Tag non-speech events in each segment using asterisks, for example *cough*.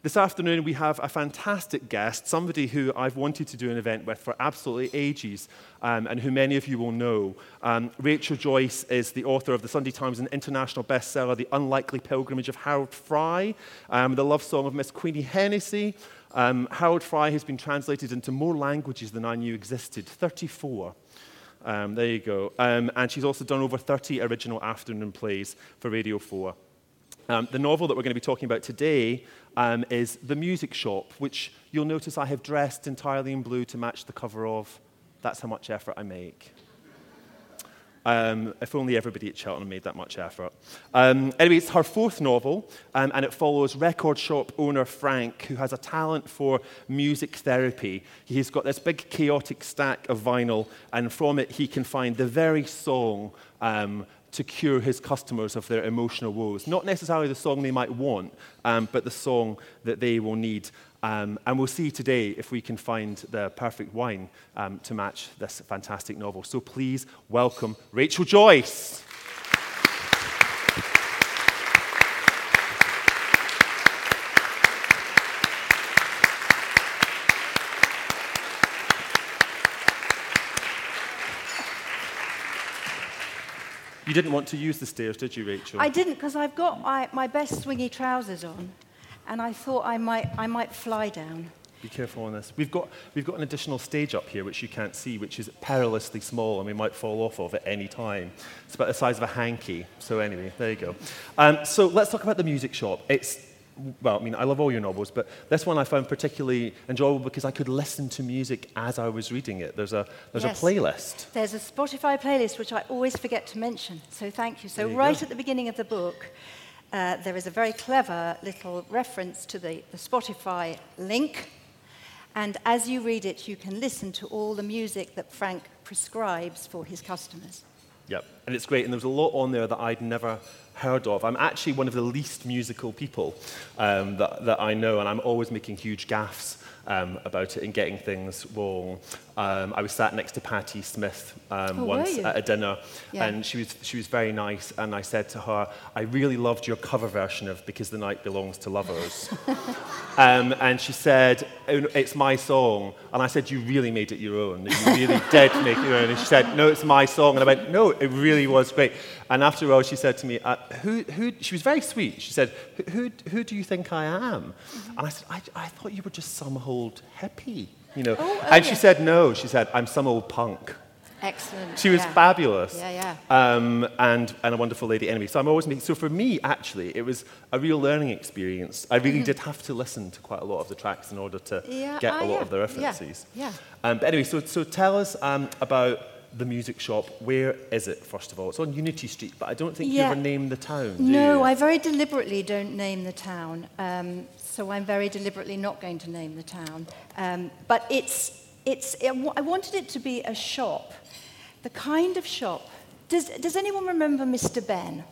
This afternoon, we have a fantastic guest, somebody who I've wanted to do an event with for absolutely ages, um, and who many of you will know. Um, Rachel Joyce is the author of the Sunday Times and international bestseller, The Unlikely Pilgrimage of Harold Fry, um, the love song of Miss Queenie Hennessy. Um, Harold Fry has been translated into more languages than I knew existed 34. Um, there you go. Um, and she's also done over 30 original afternoon plays for Radio 4. Um, the novel that we're going to be talking about today um, is The Music Shop, which you'll notice I have dressed entirely in blue to match the cover of. That's how much effort I make. Um, if only everybody at Cheltenham made that much effort. Um, anyway, it's her fourth novel, um, and it follows record shop owner Frank, who has a talent for music therapy. He's got this big chaotic stack of vinyl, and from it, he can find the very song um, to cure his customers of their emotional woes. Not necessarily the song they might want, um, but the song that they will need. Um, and we'll see today if we can find the perfect wine um, to match this fantastic novel. So please welcome Rachel Joyce. You didn't want to use the stairs, did you, Rachel? I didn't because I've got my, my best swingy trousers on and I thought I might, I might fly down. Be careful on this. We've got, we've got an additional stage up here, which you can't see, which is perilously small, and we might fall off of at any time. It's about the size of a hanky. So anyway, there you go. Um, so let's talk about the music shop. It's well, I mean, I love all your novels, but this one I found particularly enjoyable because I could listen to music as I was reading it. There's a, there's Yes. a playlist. There's a Spotify playlist which I always forget to mention, so thank you. So, you right go. at the beginning of the book, uh, there is a very clever little reference to the, the Spotify link. And as you read it, you can listen to all the music that Frank prescribes for his customers. Yep, and it's great. And there was a lot on there that I'd never heard of. I'm actually one of the least musical people um, that, that I know, and I'm always making huge gaffes um, about it and getting things wrong. Um, I was sat next to Patti Smith um, Oh, once at a dinner, Yeah. and she was, she was very nice. And I said to her, I really loved your cover version of Because the Night Belongs to Lovers. *laughs* Um, and she said, "Oh, It's my song. And I said, You really made it your own. You really did make it your own. And she said, No, it's my song. And I went, No, it really was great. And after a while, she said to me, uh, who, who, She was very sweet. She said, Who, who, who do you think I am? And I said, I, I thought you were just some old hippie. You know? Oh, oh, and she yeah. said, No. She said, I'm some old punk. Excellent. She was yeah. fabulous. Yeah, Um, and, and a wonderful lady anyway. So I'm always making, so for me, actually, it was a real learning experience. I really did have to listen to quite a lot of the tracks in order to Mm-hmm. Yeah, get ah, a lot yeah, of the yeah, references. yeah. Um, but anyway, so, so tell us um, about the music shop. Where is it, first of all? It's on Unity Street, but I don't think Yeah. you ever name the town, No, you? I very deliberately don't name the town. Um, so I'm very deliberately not going to name the town. Um, but it's, it's, it, I wanted it to be a shop, the kind of shop. Does, does anyone remember Mr. Benn?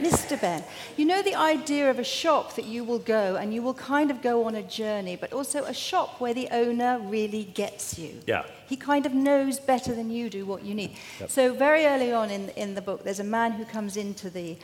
Mr. Benn. You know the idea of a shop that you will go and you will kind of go on a journey, but also a shop where the owner really gets you. Yeah. He kind of knows better than you do what you need. So very early on in, in the book, there's a man who comes into the,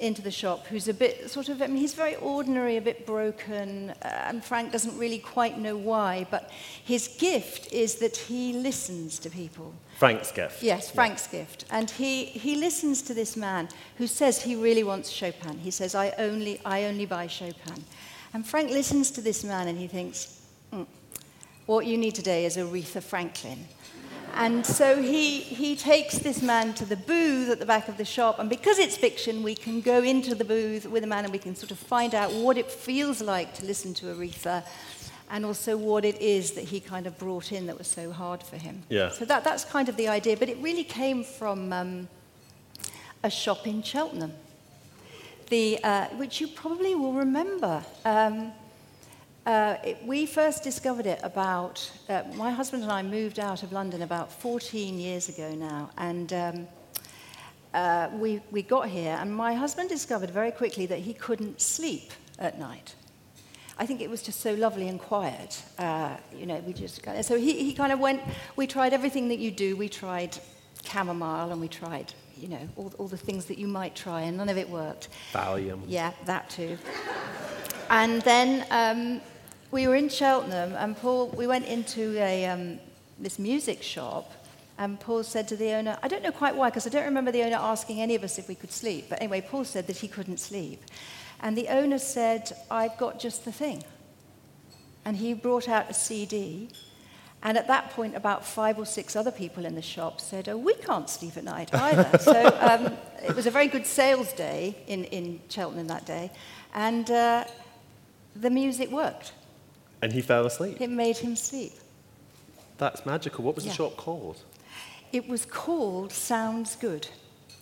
into the shop who's a bit sort of, I mean, he's very ordinary, a bit broken, uh, and Frank doesn't really quite know why, but his gift is that he listens to people. Frank's gift. Yes, Frank's gift. And he, he listens to this man who says he really wants Chopin. He says, I only, I only buy Chopin. And Frank listens to this man and he thinks, mm, what you need today is Aretha Franklin. And so he, he takes this man to the booth at the back of the shop. And because it's fiction, we can go into the booth with a man and we can sort of find out what it feels like to listen to Aretha. And also what it is that he kind of brought in that was so hard for him. Yeah. So that, that's kind of the idea, but it really came from um, a shop in Cheltenham, the, uh, which you probably will remember. Um, uh, it, we first discovered it about, uh, my husband and I moved out of London about 14 years ago now, and um, uh, we, we got here, and my husband discovered very quickly that he couldn't sleep at night. I think it was just so lovely and quiet. Uh, you know, we just kind of, so he, he kind of went. We tried everything that you do. We tried chamomile and we tried, you know, all, all the things that you might try, and none of it worked. Valium. Yeah, that too. And then um, we were in Cheltenham, and Paul, we went into a, um, this music shop, and Paul said to the owner, I don't know quite why, because I don't remember the owner asking any of us if we could sleep. But anyway, Paul said that he couldn't sleep. And the owner said, I've got just the thing. And he brought out a CD. And at that point, about five or six other people in the shop said, Oh, we can't sleep at night either. *laughs* so um, it was a very good sales day in, in Cheltenham that day. And uh, the music worked. And he fell asleep. It made him sleep. That's magical. What was Yeah. the shop called? It was called Sounds Good.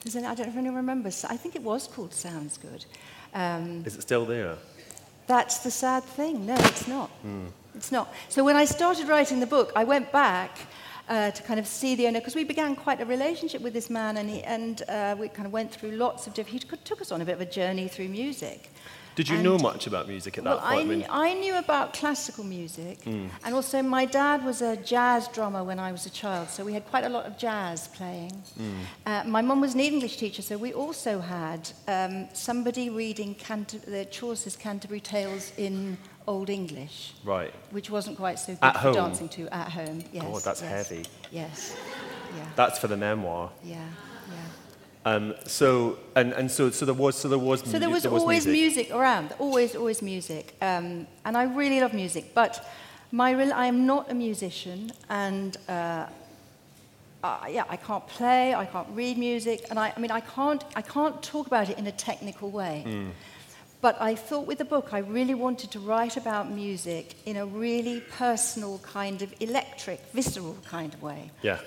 I don't know if anyone remembers. I think it was called Sounds Good. Um, Is it still there? that's the sad thing. No, it's not. It's not. So when I started writing the book, I went back uh, to kind of see the owner because we began quite a relationship with this man, and, he, and uh, we kind of went through lots of different. He took us on a bit of a journey through music. Did you And- know much about music at that Well, I, point? kn- I knew about classical music, and also my dad was a jazz drummer when I was a child, so we had quite a lot of jazz playing. Uh, my mum was an English teacher, so we also had um, somebody reading Canter- the Chaucer's Canterbury Tales in Old English, right. which wasn't quite so good At for home? dancing to at home. Yes, God, that's yes, heavy. Yes, yeah, That's for the memoir. yeah, yeah. Um, so and, and so so there was so there was So there mu- was, always music. around, always, always music. Um, and I really love music, but my real, I am not a musician, and uh, uh, yeah, I can't play, I can't read music, and I, I mean, I can't, I can't talk about it in a technical way. But I thought with the book, I really wanted to write about music in a really personal kind of electric, visceral kind of way. Yeah.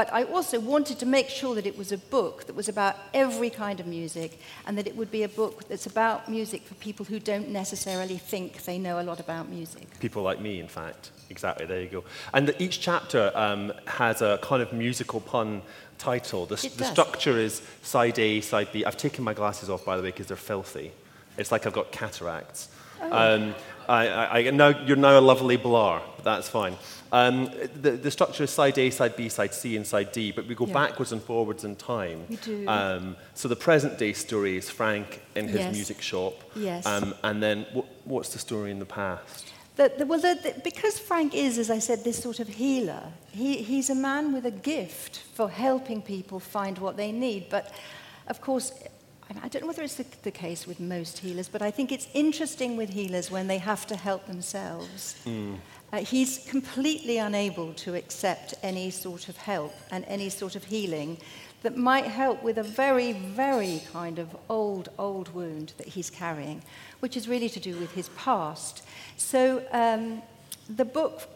But I also wanted to make sure that it was a book that was about every kind of music and that it would be a book that's about music for people who don't necessarily think they know a lot about music. People like me, in fact. Exactly, there you go. And the, each chapter um, has a kind of musical pun title. The, the structure is side A, side B. I've taken my glasses off, by the way, because they're filthy. It's like I've got cataracts. Oh. Um, I, I, I, now, you're now a lovely blar. That's fine. Um, the, the structure is side A, side B, side C, and side D, but we go yeah. backwards and forwards in time. We do. Um, so the present day story is Frank in his yes. music shop. Yes. Um, and then what, what's the story in the past? The, the, well, the, because Frank is, as I said, this sort of healer, he, he's a man with a gift for helping people find what they need. But of course, I don't know whether it's the, the case with most healers, but I think it's interesting with healers when they have to help themselves. Mm. Uh, he's completely unable to accept any sort of help and any sort of healing that might help with a very, very kind of old, old wound that he's carrying, which is really to do with his past. So um, the book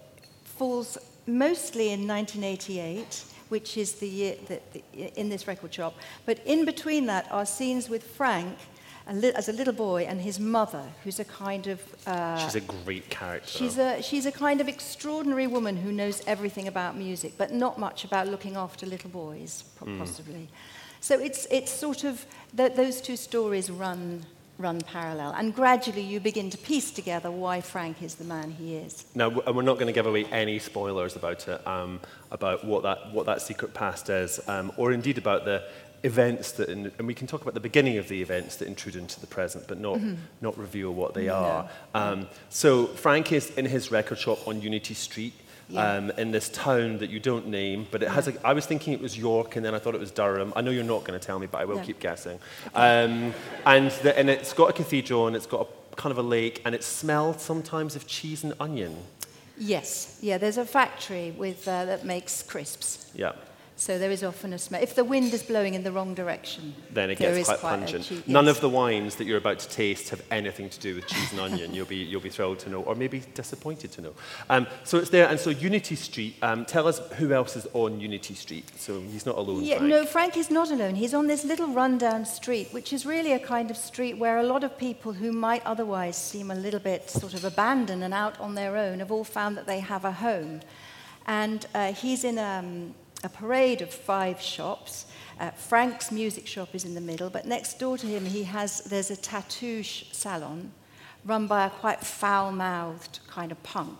falls mostly in 1988 which is the year that the, in this record shop. But in between that are scenes with Frank as a little boy and his mother, who's a kind of. Uh, she's a great character. She's a, she's a kind of extraordinary woman who knows everything about music, but not much about looking after little boys, hmm. possibly. Mm. So it's, it's sort of, th- those two stories run run parallel. And gradually you begin to piece together why Frank is the man he is. Now, and we're not going to give away any spoilers about it, um, about what that, what that secret past is, um, or indeed about the events that, in, and we can talk about the beginning of the events that intrude into the present, but not, not reveal what they No. are. Um, so Frank is in his record shop on Unity Street. Yeah. Um, in this town that you don't name, but it has a, I was thinking it was York and then I thought it was Durham. I know you're not going to tell me, but I will No. keep guessing. Um, and, the, and it's got a cathedral and it's got a kind of a lake and it smells sometimes of cheese and onion. Yes, yeah, there's a factory with, uh, that makes crisps. Yeah. So there is often a smell. If the wind is blowing in the wrong direction, then it gets quite a pungent. chea- None of the wines that you're about to taste have anything to do with cheese and onion. You'll be, you'll be thrilled to know, or maybe disappointed to know. Um, so it's there, and so Unity Street. Um, tell us who else is on Unity Street. So he's not alone. Yeah, Frank. no, Frank is not alone. He's on this little rundown street, which is really a kind of street where a lot of people who might otherwise seem a little bit sort of abandoned and out on their own have all found that they have a home. And uh, he's in um, a parade of five shops. Uh, Frank's music shop is in the middle, but next door to him, he has there's a tattoo salon run by a quite foul-mouthed kind of punk.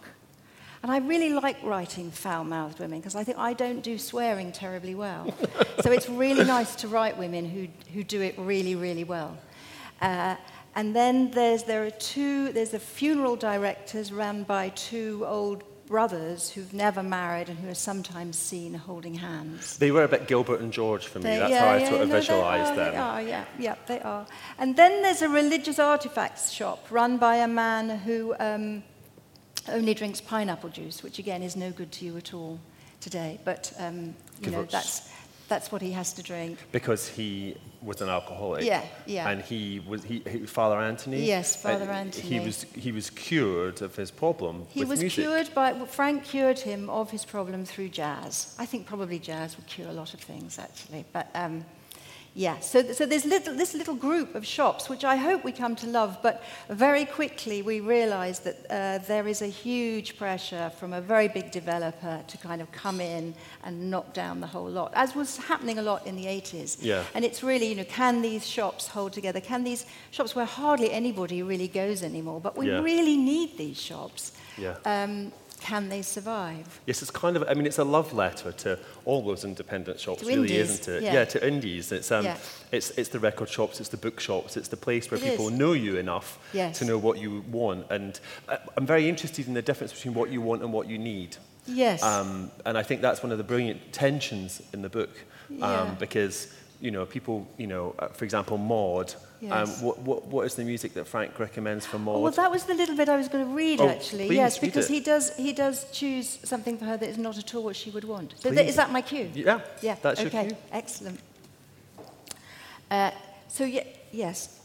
And I really like writing foul-mouthed women because I think I don't do swearing terribly well. *laughs* so it's really nice to write women who, who do it really, really well. Uh, And then there's, there are two, there's a funeral directors run by two old brothers who've never married and who are sometimes seen holding hands. They were a bit Gilbert and George for me. They- That's yeah, how I yeah, sort of no, visualised them. They are, yeah, yeah, they are. And then there's a religious artifacts shop run by a man who um, only drinks pineapple juice, which again is no good to you at all today. But um, you know us- that's that's what he has to drink. Because he was an alcoholic. Yeah, yeah. And he was he, he Father Anthony. Yes, Father and He Anthony. was he was cured of his problem He was music. cured by Frank cured him of his problem through jazz. I think probably jazz would cure a lot of things actually, but. Um, yeah, so, so there's little, this little group of shops, which I hope we come to love, but very quickly we realize that uh, there is a huge pressure from a very big developer to kind of come in and knock down the whole lot, as was happening a lot in the 80s. Yeah. And it's really, you know, can these shops hold together? Can these shops where hardly anybody really goes anymore, but we Yeah. really need these shops, Yeah. um, can they survive? Yes, it's kind of, I mean, it's a love letter to all those independent shops, to really, indies, isn't it? Yeah. yeah, to indies. It's, um, yeah. it's, it's the record shops, it's the book shops, it's the place where it people is. know you enough yes. to know what you want. And uh, I'm very interested in the difference between what you want and what you need. Yes. Um, and I think that's one of the brilliant tensions in the book um, yeah. because you know, people, you know, uh, for example, Maud. Um, Yes. what, what, what is the music that Frank recommends for Maud? Oh, well, that was the little bit I was going to read, Oh, actually. yes, because he does, he does choose something for her that is not at all what she would want. So that, is that my cue? yeah, Yeah, that's your okay, cue. excellent. Uh, so, ye- yes,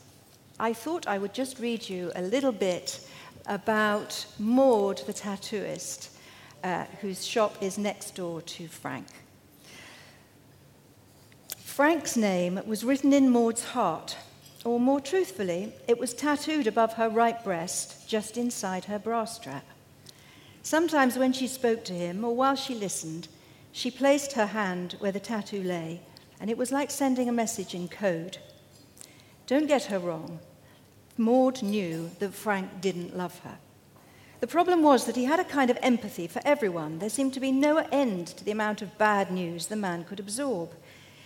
I thought I would just read you a little bit about Maud, the tattooist, uh, whose shop is next door to Frank. Frank's name was written in Maud's heart, or more truthfully, it was tattooed above her right breast, just inside her bra strap. Sometimes when she spoke to him, or while she listened, she placed her hand where the tattoo lay, and it was like sending a message in code. Don't get her wrong. Maud knew that Frank didn't love her. The problem was that he had a kind of empathy for everyone. There seemed to be no end to the amount of bad news the man could absorb.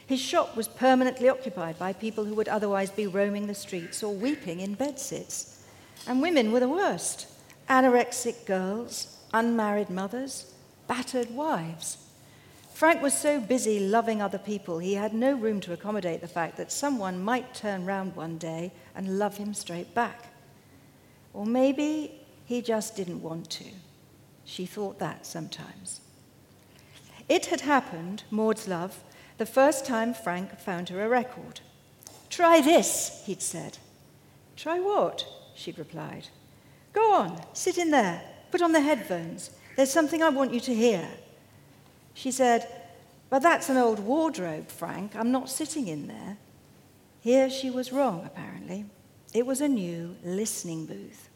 His shop was permanently occupied by people who would otherwise be roaming the streets or weeping in bedsits. And women were the worst anorexic girls, unmarried mothers, battered wives. Frank was so busy loving other people, he had no room to accommodate the fact that someone might turn round one day and love him straight back. Or maybe he just didn't want to. She thought that sometimes. It had happened, Maud's love, the first time Frank found her a record. Try this, he'd said. Try what? she'd replied. Go on, sit in there, put on the headphones. There's something I want you to hear. She said, But that's an old wardrobe, Frank. I'm not sitting in there. Here she was wrong, apparently. It was a new listening booth.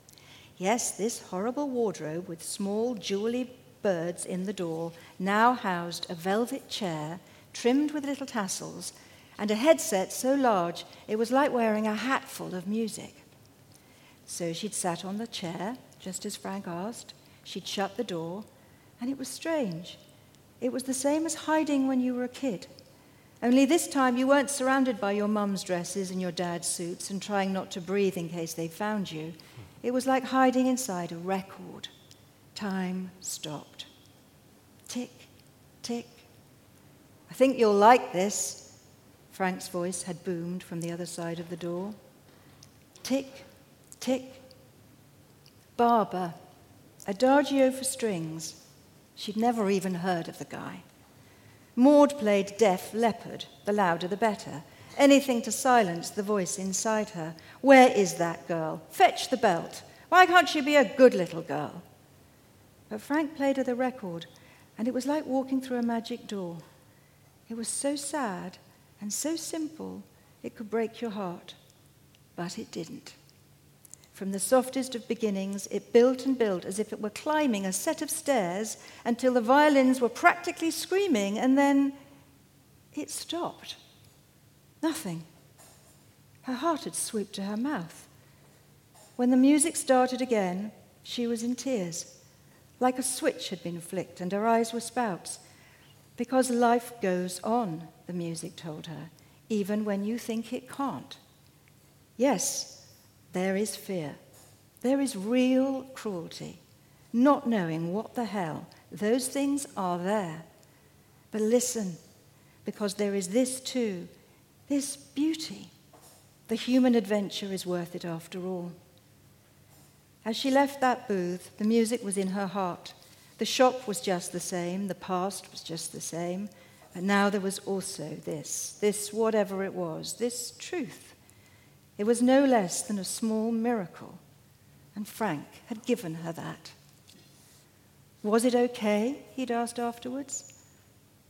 Yes, this horrible wardrobe with small jewelly birds in the door now housed a velvet chair trimmed with little tassels and a headset so large it was like wearing a hat full of music. So she'd sat on the chair, just as Frank asked. She'd shut the door, and it was strange. It was the same as hiding when you were a kid. Only this time you weren't surrounded by your mum's dresses and your dad's suits and trying not to breathe in case they found you. It was like hiding inside a record. Time stopped. Tick, tick. I think you'll like this, Frank's voice had boomed from the other side of the door. Tick, tick. Barber, Adagio for strings. She'd never even heard of the guy. Maud played Def Leppard, the louder the better. Anything to silence the voice inside her. Where is that girl? Fetch the belt. Why can't she be a good little girl? But Frank played her the record, and it was like walking through a magic door. It was so sad and so simple, it could break your heart. But it didn't. From the softest of beginnings, it built and built as if it were climbing a set of stairs until the violins were practically screaming, and then it stopped. Nothing. Her heart had swooped to her mouth. When the music started again, she was in tears, like a switch had been flicked, and her eyes were spouts. Because life goes on, the music told her, even when you think it can't. Yes, there is fear. There is real cruelty, not knowing what the hell. Those things are there. But listen, because there is this too this beauty. The human adventure is worth it after all. As she left that booth, the music was in her heart. The shop was just the same, the past was just the same, but now there was also this, this whatever it was, this truth. It was no less than a small miracle, and Frank had given her that. Was it okay? he'd asked afterwards.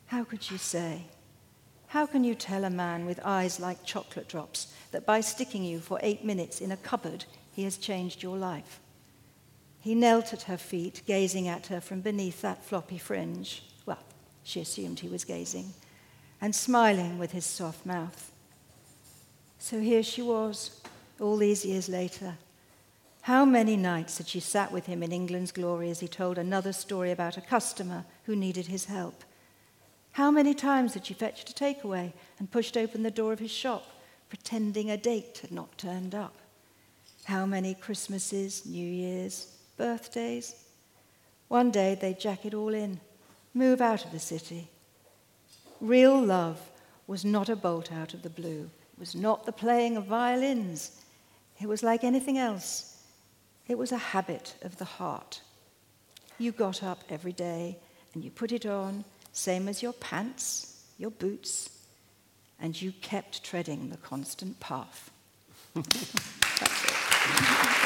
How could you say? How can you tell a man with eyes like chocolate drops that by sticking you for eight minutes in a cupboard, he has changed your life? He knelt at her feet, gazing at her from beneath that floppy fringe. Well, she assumed he was gazing, and smiling with his soft mouth. So here she was, all these years later. How many nights had she sat with him in England's glory as he told another story about a customer who needed his help? How many times had she fetched a takeaway and pushed open the door of his shop, pretending a date had not turned up? How many Christmases, New Years, birthdays? One day they'd jack it all in, move out of the city. Real love was not a bolt out of the blue. It was not the playing of violins. It was like anything else. It was a habit of the heart. You got up every day and you put it on same as your pants, your boots, and you kept treading the constant path. *laughs*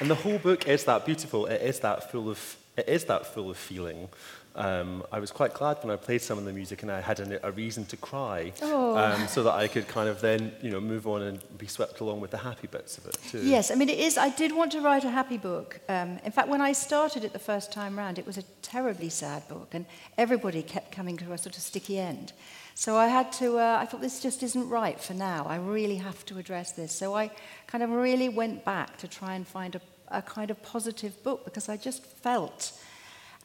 And the whole book is that beautiful. It is that full of, it is that full of feeling. Um, I was quite glad when I played some of the music and I had a, a reason to cry oh. um, so that I could kind of then you know move on and be swept along with the happy bits of it too. Yes, I mean it is I did want to write a happy book. Um, in fact when I started it the first time round it was a terribly sad book and everybody kept coming to a sort of sticky end. So I had to. Uh, I thought this just isn't right for now. I really have to address this. So I kind of really went back to try and find a, a kind of positive book because I just felt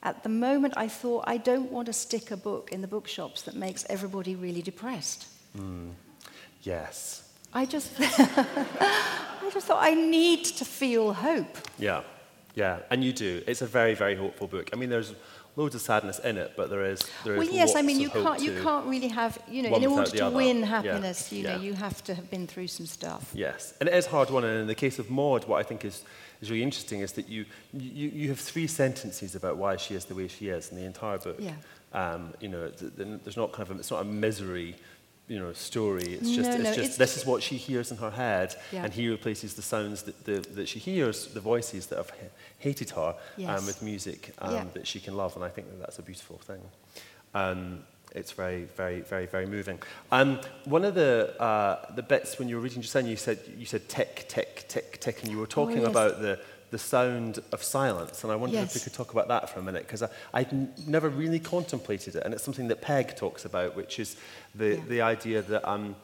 at the moment, I thought, I don't want to stick a book in the bookshops that makes everybody really depressed. Mm. Yes. I just, *laughs* I just thought I need to feel hope. Yeah, yeah, and you do. It's a very, very hopeful book. I mean, there's loads of sadness in it, but there is there well, is yes. I mean, you can't you can't really have you know in order to other. win happiness, yeah. you know, yeah. you have to have been through some stuff. Yes, and it is hard one. And in the case of Maud, what I think is is really interesting is that you, you, you have three sentences about why she is the way she is in the entire book. Yeah. Um, you know, there's not kind of a, it's not a misery you know story it's just no, it's no, just it's, this is what she hears in her head yeah. and he replaces the sounds that the, that she hears the voices that have hated her um, yes. um, with music um, yeah. that she can love and I think that that's a beautiful thing um, it's very very very very moving um, one of the uh, the bits when you were reading just then, you said you said tick tick tick tick and you were talking oh, yes. about the the sound of silence. And I wondered yes. if we could talk about that for a minute, because I'd n- never really contemplated it. And it's something that Peg talks about, which is the, yeah. the idea that um,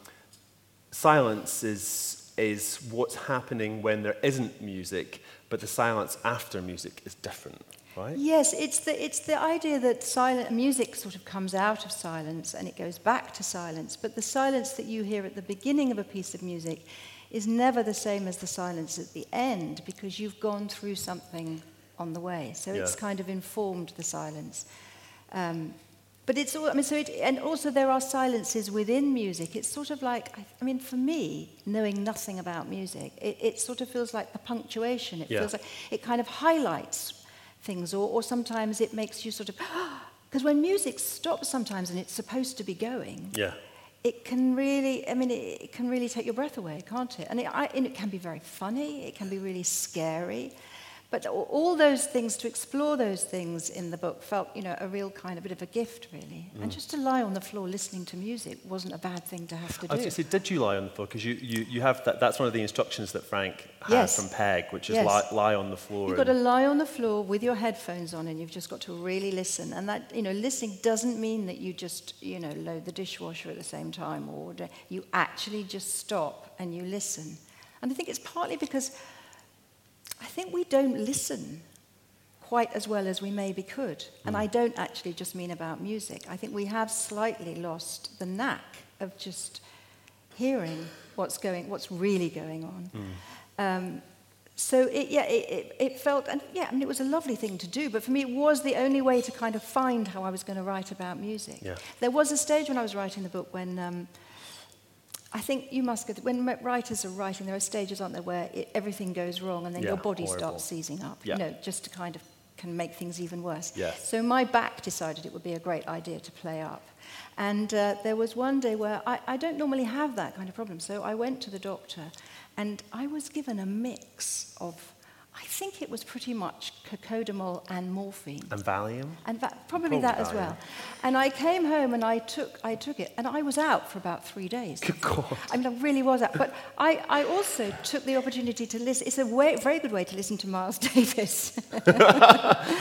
silence is, is what's happening when there isn't music, but the silence after music is different. Right? Yes, it's the, it's the idea that silent music sort of comes out of silence and it goes back to silence, but the silence that you hear at the beginning of a piece of music is never the same as the silence at the end because you've gone through something on the way. So yeah. it's kind of informed the silence. Um, but it's all, I mean, so it, and also there are silences within music. It's sort of like, I mean, for me, knowing nothing about music, it, it sort of feels like the punctuation. It yeah. feels like it kind of highlights things, or, or sometimes it makes you sort of, *gasps* because when music stops sometimes and it's supposed to be going, yeah it can really, I mean, it, it, can really take your breath away, can't it? And it, I, and it can be very funny, it can be really scary, But all those things, to explore those things in the book, felt, you know, a real kind of bit of a gift, really. Mm. And just to lie on the floor listening to music wasn't a bad thing to have to do. I was going to say, did you lie on the floor? Because you, you, you have that, that's one of the instructions that Frank had yes. from Peg, which is yes. lie, lie, on the floor. You've got to lie on the floor with your headphones on, and you've just got to really listen. And that, you know, listening doesn't mean that you just, you know, load the dishwasher at the same time, or you actually just stop and you listen. And I think it's partly because I think we don't listen quite as well as we maybe could. And hmm. I don't actually just mean about music. I think we have slightly lost the knack of just hearing what's going, what's really going on. Mm. Um, so it, yeah, it, it, it felt, and yeah, I mean, it was a lovely thing to do, but for me, it was the only way to kind of find how I was going to write about music. Yeah. There was a stage when I was writing the book when um, I think you must get, when writers are writing, there are stages, aren't there, where it, everything goes wrong and then Yeah, your body horrible. starts seizing up, Yeah. you know, just to kind of can make things even worse. Yes. So my back decided it would be a great idea to play up. And uh, there was one day where I, I don't normally have that kind of problem. So I went to the doctor and I was given a mix of, I think it was pretty much cocodamol and morphine. And Valium? And that, probably, Probably that as well. And I came home and I took, I took it, and I was out for about three days. Good God. I mean, I really was out. But I, I also took the opportunity to listen. It's a way, very good way to listen to Miles *laughs* Davis. *laughs*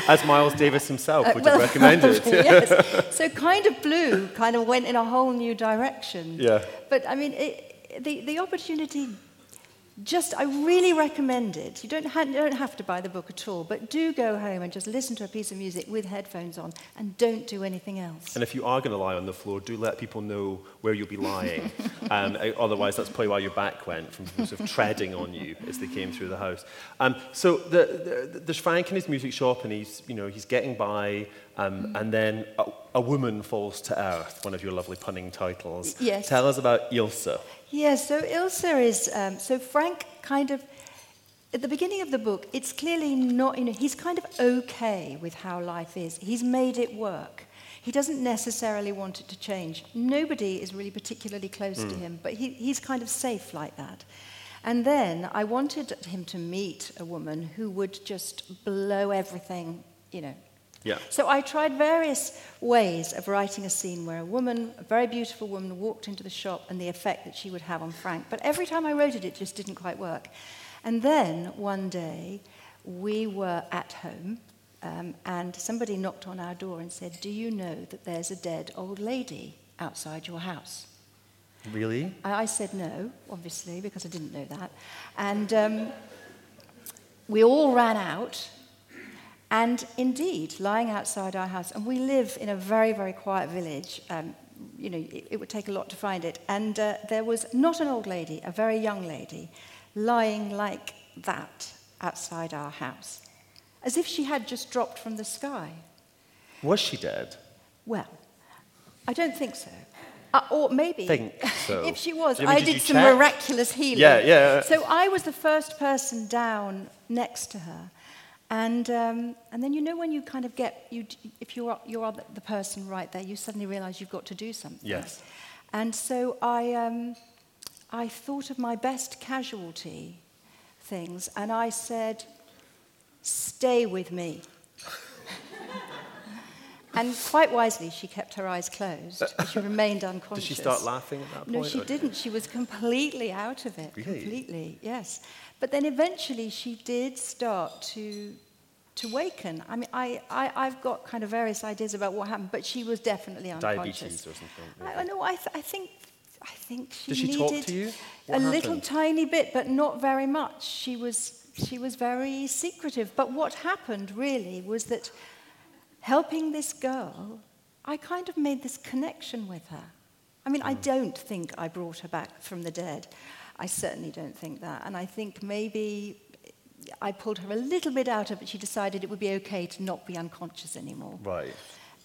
As Miles Davis himself would Uh, Well, have recommended. *laughs* yes. So kind of blue kind of went in a whole new direction. Yeah. But I mean, it, the, the opportunity just, I really recommend it. You don't, ha- you don't have to buy the book at all, but do go home and just listen to a piece of music with headphones on and don't do anything else. And if you are going to lie on the floor, do let people know where you'll be lying. *laughs* um, eh, otherwise, that's probably why your back went from sort of treading on you as they came through the house. Um, so the, the, there's Frank in his music shop and he's, you know, he's getting by um, mm. and then a, a Woman Falls to Earth, one of your lovely punning titles. Yes. Tell us about Ilse. Yes, so Ilsa is, um, so Frank kind of, at the beginning of the book, it's clearly not, you know, he's kind of okay with how life is. He's made it work. He doesn't necessarily want it to change. Nobody is really particularly close to him, but he, he's kind of safe like that. And then I wanted him to meet a woman who would just blow everything, you know, Yeah. so I tried various ways of writing a scene where a woman, a very beautiful woman, walked into the shop and the effect that she would have on Frank. But every time I wrote it, it just didn't quite work. And then one day, we were at home, um, and somebody knocked on our door and said, Do you know that there's a dead old lady outside your house? Really? I I said no, obviously, because I didn't know that. And um, we all ran out. And indeed, lying outside our house, and we live in a very, very quiet village. Um, you know, it, it would take a lot to find it. And uh, there was not an old lady, a very young lady, lying like that outside our house, as if she had just dropped from the sky. Was she dead? Well, I don't think so. Uh, or maybe. Think so. *laughs* if she was, I did did some check? miraculous healing. Yeah, yeah. So I was the first person down next to her. And, um, and then you know when you kind of get, you, if you're, you're the- the person right there, you suddenly realize you've got to do something. Yes. And so I, um, I thought of my best casualty things, and I said, stay with me. *laughs* and quite wisely, she kept her eyes closed. She remained unconscious. *laughs* Did she start laughing at that point? No, she didn't. She was completely out of it. Really? Completely, yes. But then eventually she did start to, to waken. I mean, I, I, I've got kind of various ideas about what happened, but she was definitely unconscious. Diabetes or something. I, I know. I, th- I think. I think she Did she needed talk to you? What a little tiny bit, but not very much. She was she was very secretive. But what happened really was that helping this girl, I kind of made this connection with her. I mean, I Mm. don't think I brought her back from the dead. I certainly don't think that. And I think maybe I pulled her a little bit out of it. She decided it would be okay to not be unconscious anymore. Right.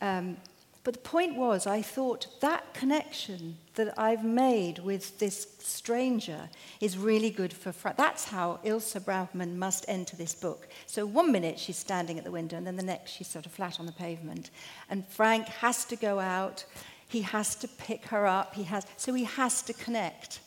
Um, but the point was, I thought that connection that I've made with this stranger is really good for Frank. That's how Ilse Brauchmann must enter this book. So one minute she's standing at the window, and then the next she's sort of flat on the pavement. And Frank has to go out. He has to pick her up. He has, so he has to connect.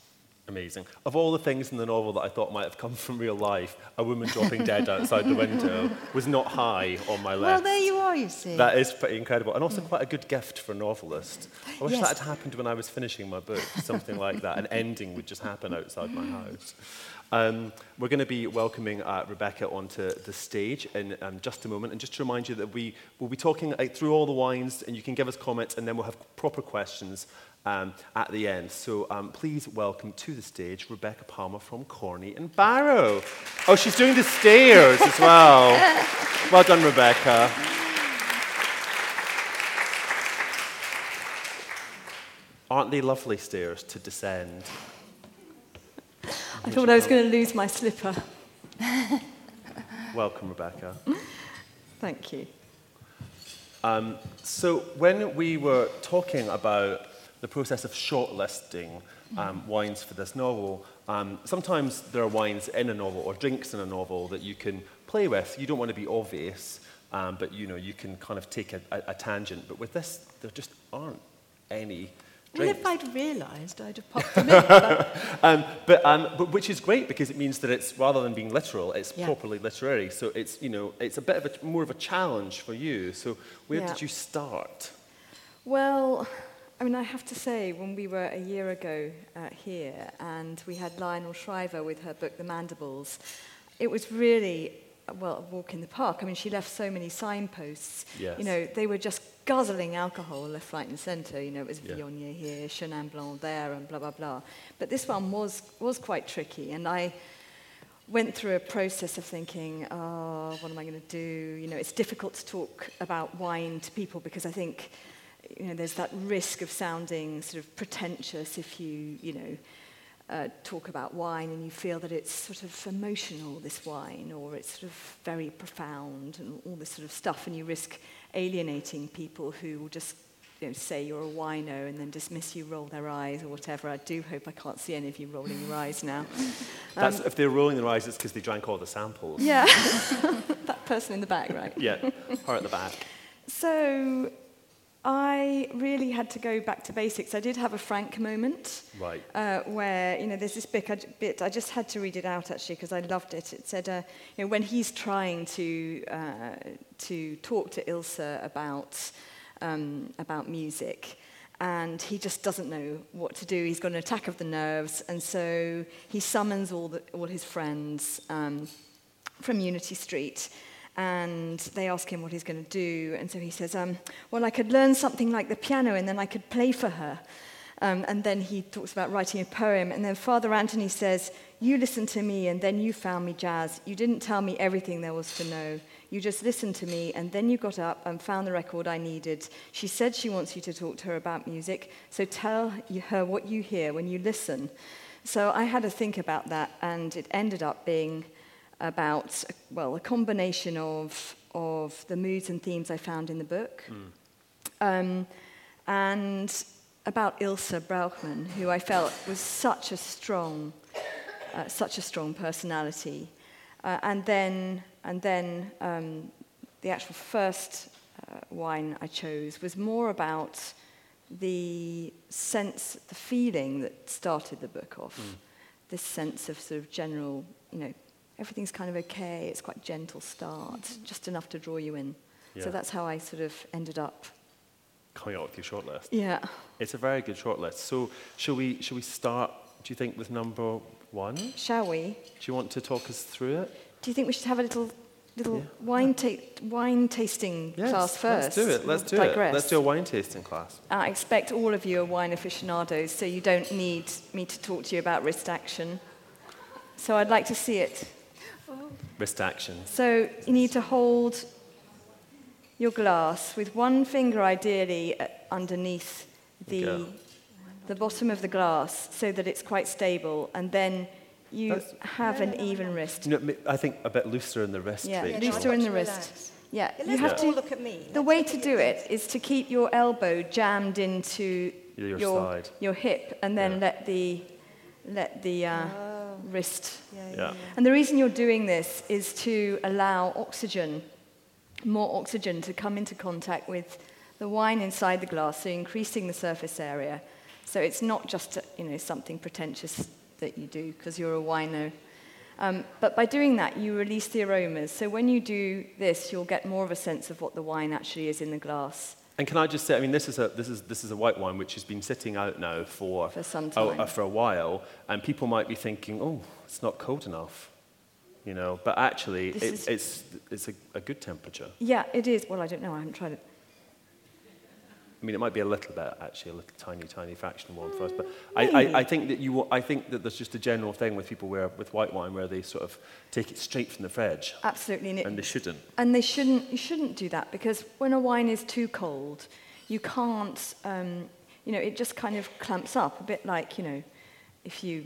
Amazing. Of all the things in the novel that I thought might have come *laughs* from real life, a woman dropping dead outside the window was not high on my list. Well, there you are, you see. That is pretty incredible, and also quite a good gift for a novelist. I wish Yes. that had happened when I was finishing my book, something like that. An ending would just happen outside my house. Um, we're going to be welcoming uh, Rebecca onto the stage in um, just a moment, and just to remind you that we will be talking uh, through all the wines, and you can give us comments, and then we'll have proper questions um, at the end. So um, please welcome to the stage Rebecca Palmer from Corney and Barrow. Oh, she's doing the stairs as well. *laughs* well done, Rebecca. Aren't they lovely stairs to descend? I thought I was going to lose my slipper. *laughs* Welcome, Rebecca. Thank you. Um, so, when we were talking about the process of shortlisting um, wines for this novel, um, sometimes there are wines in a novel or drinks in a novel that you can play with. You don't want to be obvious, um, but you know you can kind of take a, a, a tangent. But with this, there just aren't any well, if I'd realised, I'd have popped them in. But *laughs* um, but, um, but which is great because it means that it's rather than being literal, it's Yeah. properly literary. So it's you know it's a bit of a more of a challenge for you. So where Yeah. did you start? Well, I mean, I have to say, when we were a year ago uh, here and we had Lionel Shriver with her book, The Mandibles, it was really, well, a walk in the park. I mean, she left so many signposts. Yes. You know, they were just guzzling alcohol left, right and centre. You know, it was yeah. Viognier here, Chenin Blanc there and blah, blah, blah. But this one was, was quite tricky. And I went through a process of thinking, oh, what am I going to do? You know, it's difficult to talk about wine to people because I think you know, there's that risk of sounding sort of pretentious if you, you know, uh, talk about wine and you feel that it's sort of emotional, this wine, or it's sort of very profound and all this sort of stuff, and you risk alienating people who will just you know, say you're a wino and then dismiss you, roll their eyes or whatever. I do hope I can't see any of you rolling your eyes now. *laughs* That's, if they're rolling their eyes, it's because they drank all the samples. Yeah, *laughs* that person in the back, right? Yeah, her at the back. So I really had to go back to basics. I did have a frank moment. Right. Uh, where, you know, there's this bit I, bit, I just had to read it out actually because I loved it. It said, uh, you know, when he's trying to, uh, to talk to Ilsa about, um, about music, and he just doesn't know what to do. He's got an attack of the nerves, and so he summons all, the, all his friends um, from Unity Street. And they ask him what he's going to do. And so he says, um, Well, I could learn something like the piano, and then I could play for her. Um, and then he talks about writing a poem. And then Father Anthony says, You listened to me, and then you found me jazz. You didn't tell me everything there was to know. You just listened to me, and then you got up and found the record I needed. She said she wants you to talk to her about music, so tell her what you hear when you listen. So I had to think about that, and it ended up being about, well, a combination of, of the moods and themes I found in the book, um, and about Ilse Brauchmann, who I felt was such a strong, uh, such a strong personality. Uh, and then, and then um, the actual first uh, wine I chose was more about the sense, the feeling that started the book off. This sense of sort of general, you know, everything's kind of okay, it's quite gentle start, just enough to draw you in. Yeah. So that's how I sort of ended up. Coming out with your shortlist. Yeah. It's a very good shortlist. So, shall we, shall we start, do you think, with number one? Shall we? Do you want to talk us through it? Do you think we should have a little, little Yeah. wine, ta- wine tasting class first? Let's do it. Let's do Digress. it. Let's do a wine tasting class. I expect all of you are wine aficionados, so you don't need me to talk to you about wrist action. So I'd like to see it. Wrist action. So you need to hold your glass with one finger ideally uh, underneath the, Okay. the bottom of the glass so that it's quite stable, and then you That's- have an even wrist. No, ma- I think a bit looser in the wrist. Yeah, Rachel. looser in the to wrist. relax. Yeah, Yeah, you have to. look at me. The way to do it is to keep your elbow jammed into Your your, side. your hip, and then Yeah. let the let the uh, Oh. wrist. Yeah, yeah, yeah. And the reason you're doing this is to allow oxygen, more oxygen, to come into contact with the wine inside the glass, so increasing the surface area. So it's not just you know something pretentious that you do because you're a wino. Um, but by doing that, you release the aromas. So when you do this, you'll get more of a sense of what the wine actually is in the glass. And can I just say, I mean, this is a, this is, this is a white wine which has been sitting out now for, for, some time. A, for a while, and people might be thinking, oh, it's not cold enough. You know, but actually, it, is... it's, it's a, a good temperature. Yeah, it is. Well, I don't know. I haven't tried it. I mean, it might be a little bit, actually, a little tiny, tiny fraction of one for us. But I, I, hmm. I think that you, I think that there's just a general thing with people where, with white wine, where they sort of take it straight from the fridge. Absolutely, and, it, and they shouldn't. And they shouldn't. You shouldn't do that because when a wine is too cold, you can't. Um, you know, it just kind of clamps up a bit like you know, if you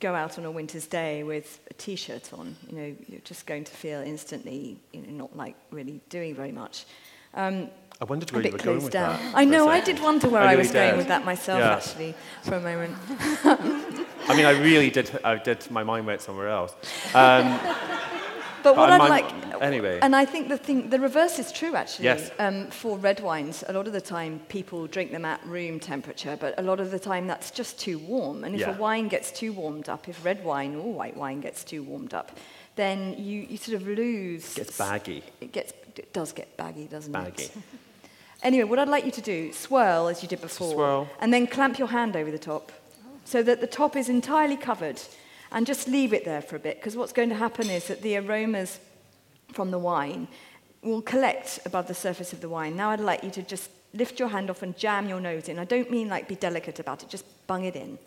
go out on a winter's day with a t-shirt on, you know, you're just going to feel instantly, you know, not like really doing very much. Um, I wondered a where you were going with down. that. I know, I did wonder where I I, really was going with that myself, Yeah. actually, for a moment. *laughs* I mean, I really did, I did, my mind went somewhere else. Um, *laughs* But what I'd like, anyway. and I think the thing, the reverse is true actually. Yes. Um, for red wines, a lot of the time people drink them at room temperature, but a lot of the time that's just too warm. And if Yeah. a wine gets too warmed up, if red wine or white wine gets too warmed up, then you, you sort of lose. it gets baggy. It gets, it does get baggy, doesn't Baggy. it? *laughs* Anyway, what I'd like you to do, swirl as you did before, swirl. and then clamp your hand over the top, so that the top is entirely covered, and just leave it there for a bit. Because what's going to happen is that the aromas from the wine will collect above the surface of the wine. Now I'd like you to just lift your hand off and jam your nose in. I don't mean like be delicate about it, just bung it in.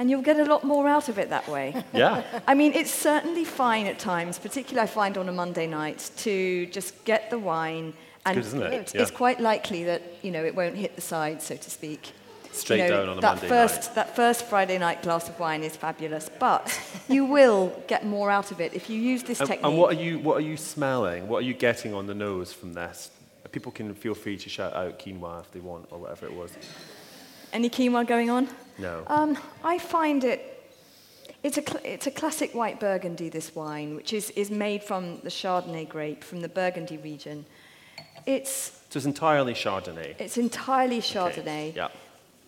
And you'll get a lot more out of it that way. *laughs* Yeah. I mean, it's certainly fine at times, particularly I find on a Monday night, to just get the wine. And good, isn't it? it's, Yeah. it's quite likely that, you know, it won't hit the side, so to speak. Straight You know, down on a that Monday first, night. That first Friday night glass of wine is fabulous, but you will get more out of it if you use this And, technique. and what are you what are you smelling? What are you getting on the nose from this? People can feel free to shout out quinoa if they want or whatever it was. Any quinoa going on? No. Um, I find it. It's a, cl- it's a classic white Burgundy, this wine, which is, is made from the Chardonnay grape from the Burgundy region. It's, so it's entirely Chardonnay. it's entirely Okay, Chardonnay, Yeah.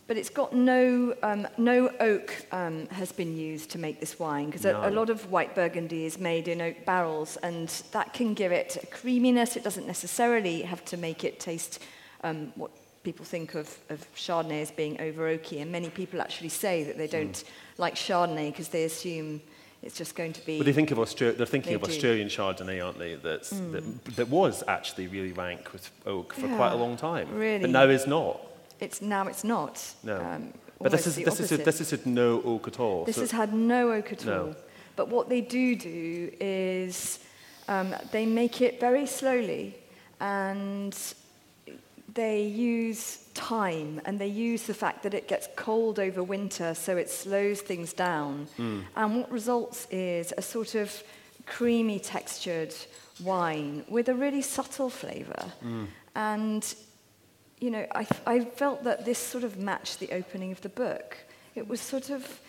but it's got no, um, no oak um, has been used to make this wine, because a, a lot of white Burgundy is made in oak barrels, and that can give it a creaminess. It doesn't necessarily have to make it taste um, what people think of, of Chardonnay as being over oaky, and many people actually say that they Hmm. don't like Chardonnay because they assume it's just going to be. But they think of Austra- they're thinking They of do. Australian Chardonnay, aren't they? That's, that, that was actually really rank with oak for quite a long time. really. But now is not. It's now it's not. No. Um, but this is, this, is, opposite. this is had no oak at all. This so- has had no oak at No. all. But what they do do is um, they make it very slowly and they use time and they use the fact that it gets cold over winter so it slows things down. Hmm. And what results is a sort of creamy textured wine with a really subtle flavor. Hmm. And you know, I, I felt that this sort of matched the opening of the book. It was sort of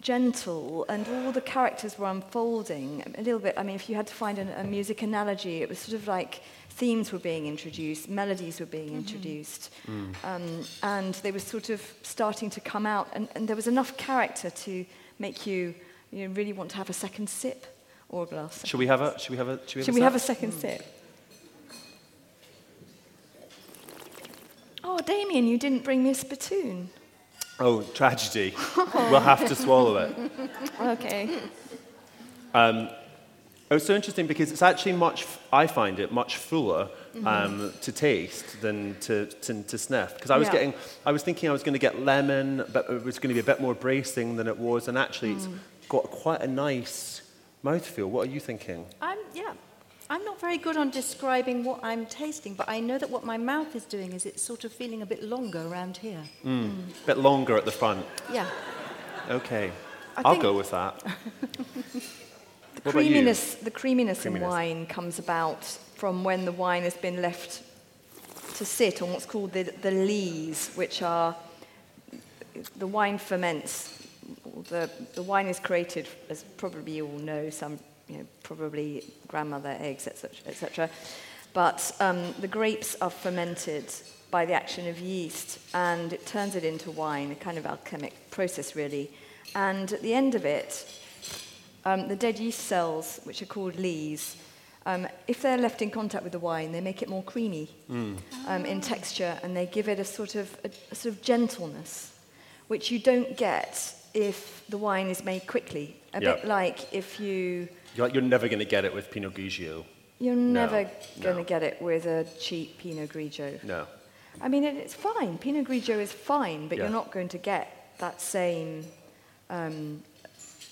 gentle, and all the characters were unfolding a little bit. I mean, if you had to find an, a music analogy, it was sort of like themes were being introduced, melodies were being mm-hmm. introduced, mm. um, and they were sort of starting to come out, and, and there was enough character to make you, you know, really want to have a second sip or a glass. Should we have a? Should we have a? Should we have, Should a, we have a sip? second mm. sip? Oh, Damien, you didn't bring me a spittoon. Oh, tragedy. *laughs* we'll have to swallow it. Okay. Um, Oh, it's so interesting because it's actually much, I find it much fuller mm-hmm. um, to taste than to, to, to sniff. Because I was Yeah. getting, I was thinking I was going to get lemon, but it was going to be a bit more bracing than it was. And actually, it's mm. got quite a nice mouthfeel. What are you thinking? I'm, yeah, I'm not very good on describing what I'm tasting, but I know that what my mouth is doing is it's sort of feeling a bit longer around here. A bit longer at the front. Yeah. Okay. I I'll think- go with that. *laughs* The What about you? Creaminess, the creaminess, in wine comes about from when the wine has been left to sit on what's called the, the lees, which are the wine ferments. The, the wine is created, as probably you all know, some you know, probably grandmother eggs, etc., etc. But um, the grapes are fermented by the action of yeast, and it turns it into wine, a kind of alchemic process, really. And at the end of it, um, the dead yeast cells, which are called lees, um, if they're left in contact with the wine, they make it more creamy um, in texture, and they give it a sort of a, a sort of gentleness, which you don't get if the wine is made quickly. A Yeah. bit like if you You're, you're never going to get it with Pinot Grigio. You're No, never going to no. get it with a cheap Pinot Grigio. No. I mean, it, it's fine. Pinot Grigio is fine, but Yeah. you're not going to get that same um,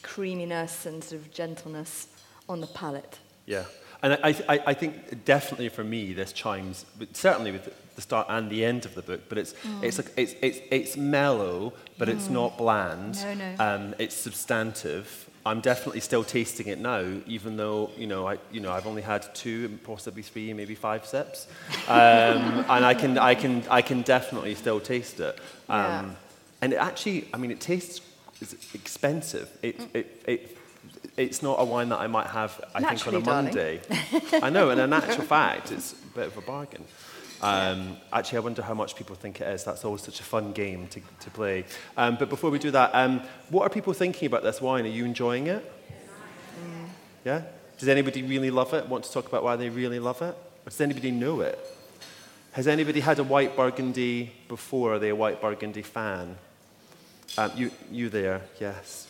creaminess and sort of gentleness on the palate. Yeah. And I, I, I think definitely for me, this chimes, certainly with the start and the end of the book, but it's, it's, like, it's, it's, it's mellow, but it's not bland. No, no. Um, it's substantive. I'm definitely still tasting it now, even though, you know, I, you know, I've only had two, possibly three, maybe five sips. Um, *laughs* and I can, I, can, I can definitely still taste it. Um, Yeah. And it actually, I mean, it tastes it's expensive. It, it, it, it's not a wine that I might have, I think, on a Naturally, darling. Monday. I know, and in actual fact, it's a bit of a bargain. Um, actually, I wonder how much people think it is. That's always such a fun game to, to play. Um, but before we do that, um, what are people thinking about this wine? Are you enjoying it? Yeah? Does anybody really love it? Want to talk about why they really love it? Or does anybody know it? Has anybody had a white burgundy before? Are they a white burgundy fan? Um, you, you there, yes.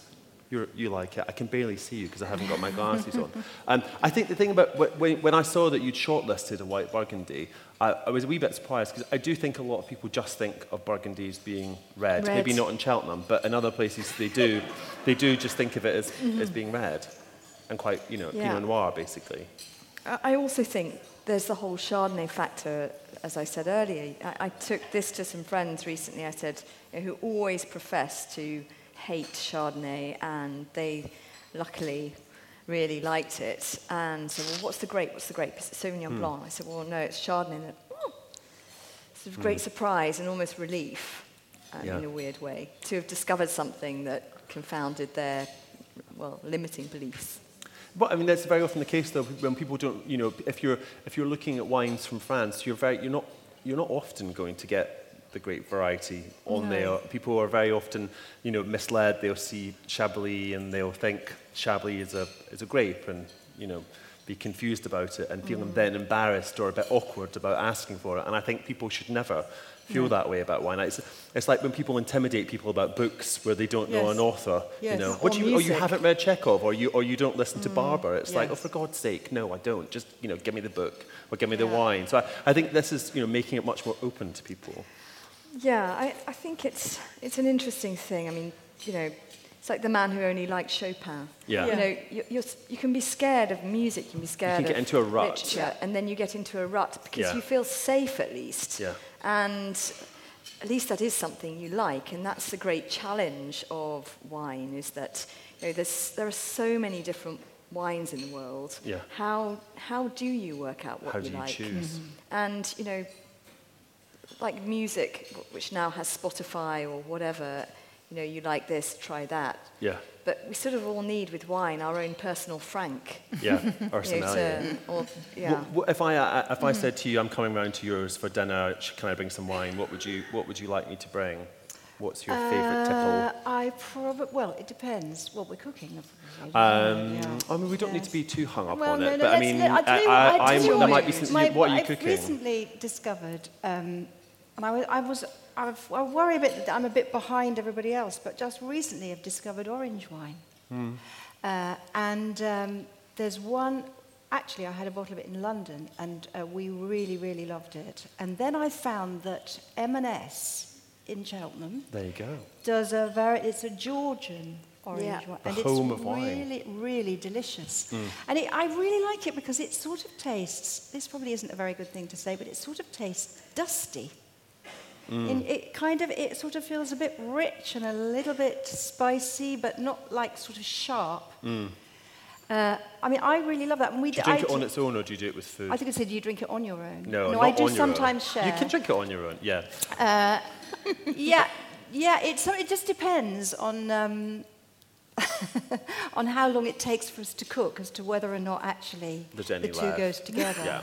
You're, you like it. I can barely see you because I haven't got my glasses on. *laughs* Um, I think the thing about when, when I saw that you'd shortlisted a white burgundy, I, I was a wee bit surprised because I do think a lot of people just think of burgundies being red. red. Maybe not in Cheltenham, but in other places they do. *laughs* they do just think of it as, mm-hmm. as being red and quite, you know, yeah. Pinot Noir basically. I also think there's the whole Chardonnay factor as I said earlier, I, I took this to some friends recently, I said, you know, who always profess to hate Chardonnay, and they luckily really liked it. And so, well, what's the grape? What's the grape? Is it Sauvignon mm. Blanc? I said, well, no, it's Chardonnay. And, oh, it's a hmm. great mm. surprise and almost relief uh, yeah. in a weird way to have discovered something that confounded their, well, limiting beliefs. But I mean, that's very often the case, though, when people don't, you know, if you're, if you're looking at wines from France, you're, very, you're, not, you're not often going to get the great variety on no. there. People are very often, you know, misled. They'll see Chablis and they'll think Chablis is a, is a grape and, you know, be confused about it and feeling mm. then embarrassed or a bit awkward about asking for it. And I think people should never feel that way about wine. It's, it's like when people intimidate people about books where they don't know an author. You Yes. know, Or what do you, oh, you haven't read Chekhov or you, or you don't listen to mm. Barber. It's like, oh, for God's sake, no, I don't. Just, you know, give me the book or give me the wine. So I, I think this is, you know, making it much more open to people. Yeah, I, I think it's, it's an interesting thing. I mean, you know, it's like the man who only likes Chopin. Yeah. You know, you, you're, you can be scared of music, you can be scared get of into a rut. literature, and then you get into a rut because Yeah. you feel safe at least. Yeah. And at least that is something you like, and that's the great challenge of wine is that you know, there's, there are so many different wines in the world. Yeah. How, how do you work out what How you do you like? choose? Mm-hmm. And, you know, like music, which now has Spotify or whatever, you know, you like this, try that. Yeah, But we sort of all need with wine our own personal Frank. yeah, or *laughs* you know, to- or, yeah. What, what, if I, uh, if I said to you, I'm coming round to yours for dinner, can I bring some wine? What would you, what would you like me to bring? What's your favourite Uh, tipple? I probably, well, it depends what we're cooking. Um, Yeah. I mean, we don't need to be too hung up Well, on no, it, no, but I mean, let- I'll tell you what- I, I'll I, you there might be my- some, what are you I've cooking? recently discovered, um, and I was, I was I've, I worry a bit that I'm a bit behind everybody else, but just recently I've discovered orange wine. Hmm. Uh, and um, there's one, actually, I had a bottle of it in London, and uh, we really, really loved it. And then I found that M&S in Cheltenham There you go. does a very, it's a Georgian orange Yeah. wine. The and home it's of wine. really, really delicious. And it, I really like it because it sort of tastes, this probably isn't a very good thing to say, but it sort of tastes dusty. In, it kind of, it sort of feels a bit rich and a little bit spicy, but not like sort of sharp. Uh, I mean, I really love that. And we Do you drink I it on d- its own or do you do it with food? I think I said do you drink it on your own. no, no not I do on your own. sometimes share. You can drink it on your own, yeah. *laughs* yeah, yeah. It, so it just depends on um, *laughs* on how long it takes for us to cook, as to whether or not actually the two left. goes together. Yeah.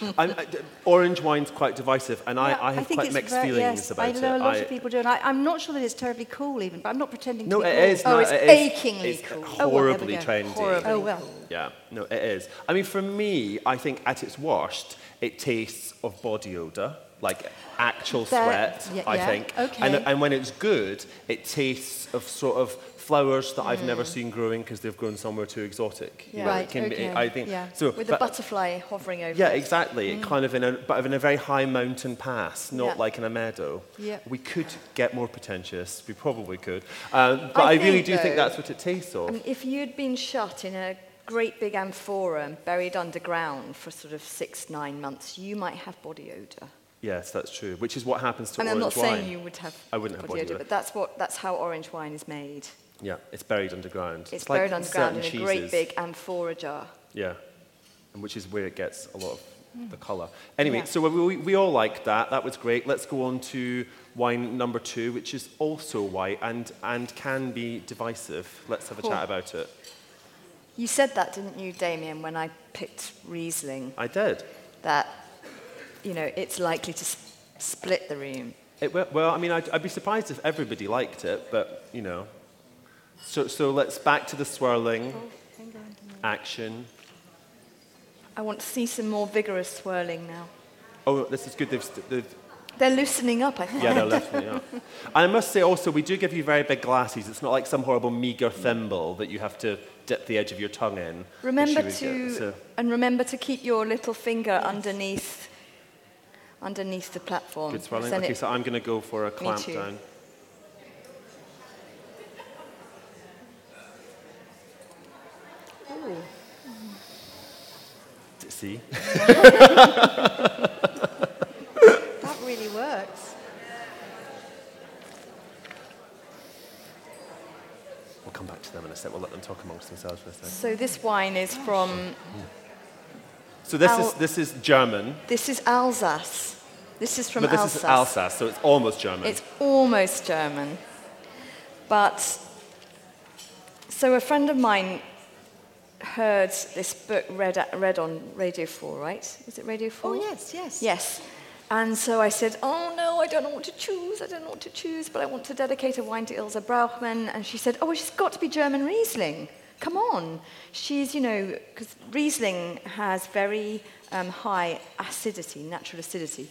yeah. *laughs* I'm, I, d- orange wine's quite divisive, and I, Yeah, I have think quite mixed very- feelings yes, about I know it. a lot I- of people do, and I, I'm not sure that it's terribly cool, even. But I'm not pretending No, to be it cool. is. Oh, no, it's it is- achingly it's cool. Oh, well, horribly trendy. Horribly Oh well. Yeah, no, it is. I mean, for me, I think at its worst, it tastes of body odor. like actual There- sweat, yeah, I think. okay. And, and when it's good, it tastes of sort of flowers that I've Mm. never seen growing because they've grown somewhere too exotic. you Yeah. know, Right, can okay, I think yeah. so. With but- a butterfly hovering over yeah, it. exactly. Kind of in a, but in a very high mountain pass, not Yeah. like in a meadow. Yeah. We could get more pretentious. We probably could. Um, but I, I really do think that's what it tastes of. I mean, if you'd been shut in a great big amphora and buried underground for sort of six, nine months, you might have body odor. yes, that's true. Which is what happens to And I'm not wine. saying you would have I wouldn't have body odor. but that's, what, that's how orange wine is made. Yeah, it's buried underground. It's, like buried underground in certain a great big amphora jar. Yeah, and which is where it gets a lot of hmm. the colour. Anyway, Yeah. so we, we, we all liked that. That was great. Let's go on to wine number two, which is also white and, and can be divisive. Let's have a Cool. chat about it. You said that, didn't you, Damien, when I picked Riesling, I did. that, you know, it's likely to s- split the room. It, well- well, I mean, I'd, I'd be surprised if everybody liked it, but you know. So, so let's back to the swirling oh, action. I want to see some more vigorous swirling now. Oh, this is good. They've, they've they're loosening up, I think. yeah, they're it up. And I must say also, we do give you very big glasses. It's not like some horrible meager thimble that you have to dip the edge of your tongue in. Remember to get. So- and remember to keep your little finger underneath underneath the platform. Good swirling. Okay, so I'm going to go for a clamp too. Down. See? *laughs* That really works. We'll come back to them in a sec. We'll let them talk amongst themselves for a second. so this wine is from So this Al- is this is German, this is Alsace. This is from but this Alsace. is Alsace, so it's almost German. It's almost German. But so a friend of mine heard this book read, read on Radio 4, right? Was it Radio 4? Oh, yes, yes. Yes. And so I said, Oh no, I don't know what to choose. I don't know what to choose, but I want to dedicate a wine to Ilse Brauchmann. And she said, Oh, well, she's got to be German Riesling. Come on. She's, you know, because Riesling has very um, high acidity, natural acidity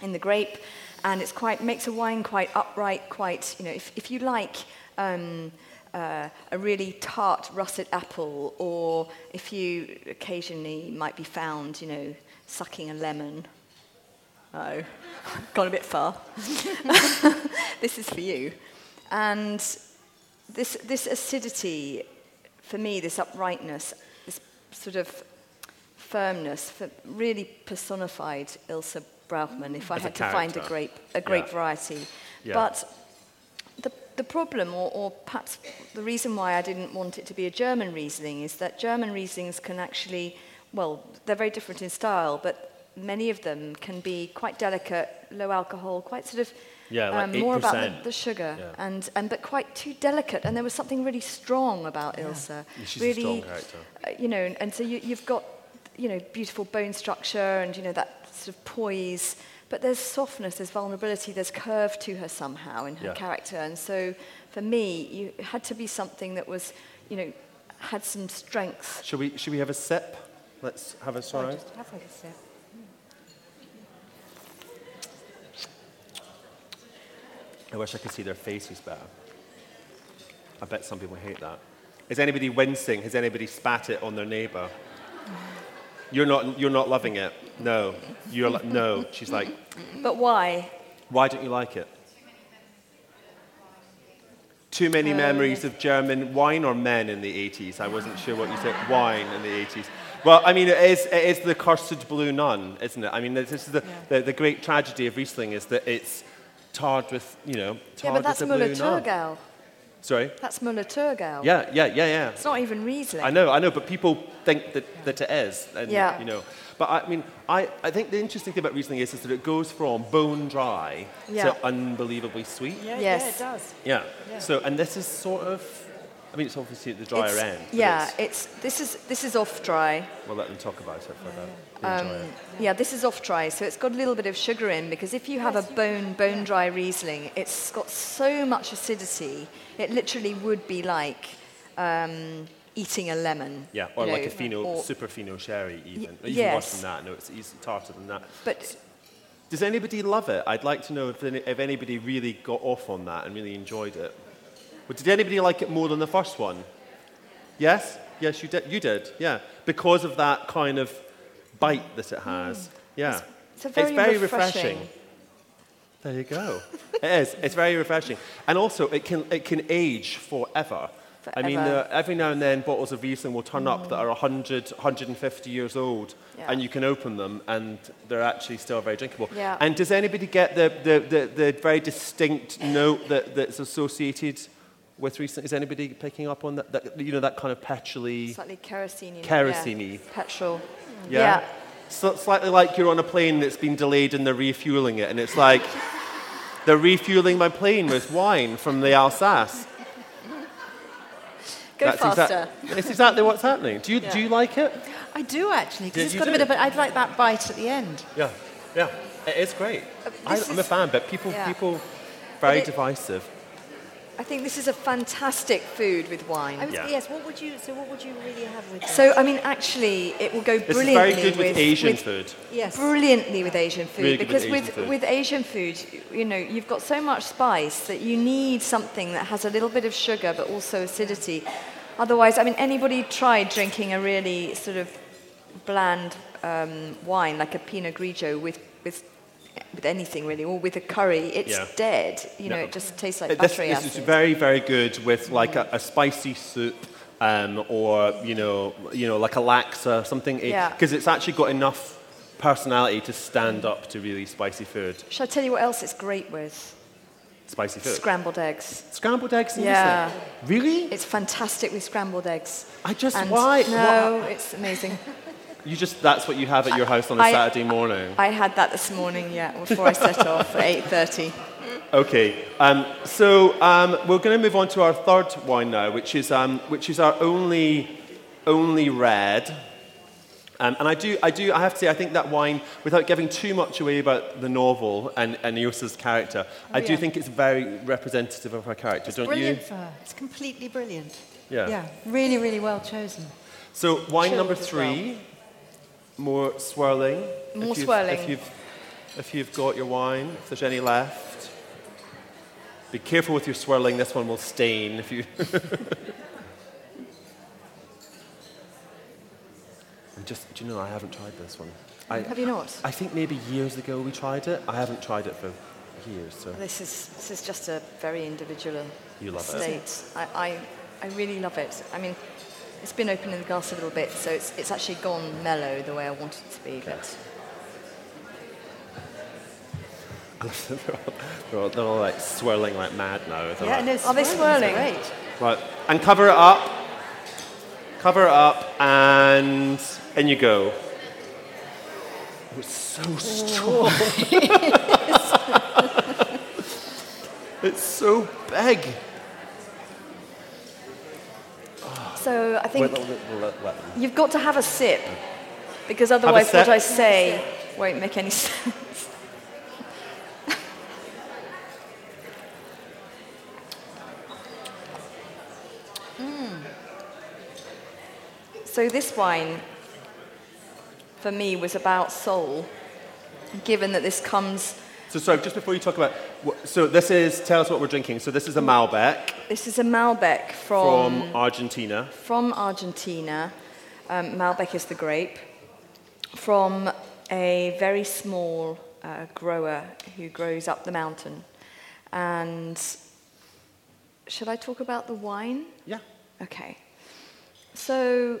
in the grape, and it's quite makes a wine quite upright, quite, you know, if, if you like. Um, uh, a really tart russet apple, or if you occasionally might be found, you know, sucking a lemon. Oh, *laughs* gone a bit far. *laughs* this is for you. And this, this acidity, for me, this uprightness, this sort of firmness, really personified Ilse Brauchmann, if I As had to find a grape, a grape yeah. variety. Yeah. But the problem, or, or perhaps the reason why I didn't want it to be a German Riesling, is that German Rieslings can actually, well, they're very different in style, but many of them can be quite delicate, low alcohol, quite sort of yeah, like um, more about the, the sugar, yeah. and, and but quite too delicate. And there was something really strong about yeah. Ilsa. She's really, a strong character. Uh, you know, and so you, you've got, you know, beautiful bone structure and you know that sort of poise. But there's softness, there's vulnerability, there's curve to her somehow in her Yeah. character. And so for me, you it had to be something that was, you know, had some strength. Should we, should we have a sip? Let's have a Oh, just have a sip. I wish I could see their faces better. I bet some people hate that. Is anybody wincing? Has anybody spat it on their neighbour? You're not, you're not loving it? No. You're like, no. She's like, But why? why don't you like it? Too many Oh, memories of German wine or men in the 80s. I wasn't sure what you said. Wine in the 80s. Well, I mean, it is, it is the cursed blue nun, isn't it? I mean, this is the, the, the great tragedy of Riesling is that it's tarred with, you know, Yeah, tarred but that's with a blue nun. Müller-Thurgau. Sorry? That's Müller-Thurgau. Yeah, yeah, yeah, yeah. It's not even Riesling. I know, I know, but people think that, that it is. And, Yeah. You know, but I mean, I, I think the interesting thing about Riesling is, is that it goes from bone dry Yeah. to unbelievably sweet. Yeah, Yes. yeah, it does. Yeah. Yeah. So, and this is sort of, I mean, it's obviously at the drier It's- end. Yeah, it's- it's, this, is, this is off dry. we'll let them talk about it for. Um, it. yeah, this is off dry, so it's got a little bit of sugar in because if you have a bone bone dry Riesling, it's got so much acidity, it literally would be like um, eating a lemon. Yeah, or you like know, a fino, or- super fino sherry, even. Y- even worse than that. No, it's, it's tartar than that. But Does anybody love it? I'd like to know if, if anybody really got off on that and really enjoyed it. But did anybody like it more than the first one? Yes? Yes, you did. You did, yeah. Because of that kind of bite that it has. Yeah. It's a very refreshing. There you go. *laughs* it is. It's very refreshing. And also, it can, it can age forever. Forever. I mean, uh, every now and then bottles of Riesling will turn up that are 100, 150 years old, Yeah. and you can open them, and they're actually still very drinkable. Yeah. And does anybody get the, the, the, the very distinct note that, that's associated with? Is anybody picking up on that? that you know, that kind of petrolly, Slightly kerosene. Kerosene-y. Petrol. yeah? So, slightly like you're on a plane that's been delayed and they're refueling it, and it's like they're refueling my plane with wine from the Alsace. Go That's faster. it's exactly what's happening. Do you, do you like it? I do actually, because it's got a bit of a, I'd like that bite at the end. Yeah, yeah. It is great. Uh, I, I'm a fan, but people, yeah. people, very it- divisive. I think this is a fantastic food with wine. I was, Yeah. Yes, what would you, so what would you really have with this? So, I mean, actually, it will go This is brilliantly very good with, Asian food. yes. Brilliantly with Asian food Really good with because Asian with, food. with Asian food, you know, you've got so much spice that you need something that has a little bit of sugar but also acidity. Otherwise, I mean, anybody tried drinking a really sort of bland um, wine like a Pinot Grigio with with with anything really, or with a curry, it's Yeah. dead. You know, No. it just tastes like This, battery this acid. is very, very good with like a, a spicy soup um, or, you know, you know, like a laksa, something. Yeah. Because it's actually got enough personality to stand up to really spicy food. Shall I tell you what else it's great with? Spicy food. Scrambled eggs. Scrambled eggs and Yeah. Riesling? Really? It's fantastic with scrambled eggs. I just, And why? No, it's amazing. You just, that's what you have at your house on a I- Saturday morning. I had that this morning, yeah, before I set off at *laughs* 8.30. Okay, um, so um, we're going to move on to our third wine now, which is, um, which is our only, only red. Um, and I do, I do, I have to say, I think that wine, without giving too much away about the novel and, and Ilse's character, I do yeah. think it's very representative of her character, don't brilliant you? for her. It's completely brilliant. Yeah. Yeah, really, really well chosen. So wine Chilled number three. well. More swirling. More if swirling. If you've, if you've got your wine, if there's any left. Be careful with your swirling, this one will stain if you... *laughs* I'm just, do you know, I haven't tried this one. I, Have you not? I think maybe years ago we tried it. I haven't tried it for years, so This is, this is just a very individual You love it. state. I, I, I really love it. I mean, it's been open in the glass a little bit, so it's, it's actually gone mellow the way I want it to be. But *laughs* they're, all, they're, all, they're all like swirling like mad now. They're Yeah, like- no, Are they swirling? Great. Right, and cover it up. Cover it up, and in you go. Oh, it's so strong. Oh. *laughs* *laughs* it's so big. So I think let- let- let you've got to have a sip, because otherwise what. I say won't make any *laughs* sense. Hmm. So this wine, for me, was about soul, given that this comes. So sorry, just before you talk about, so this is, tell us what we're drinking. So this is a Malbec This is a Malbec from from Argentina. from Argentina. Um, Malbec is the grape from a very small uh, grower who grows up the mountain. And should I talk about the wine? Yeah. Okay. So,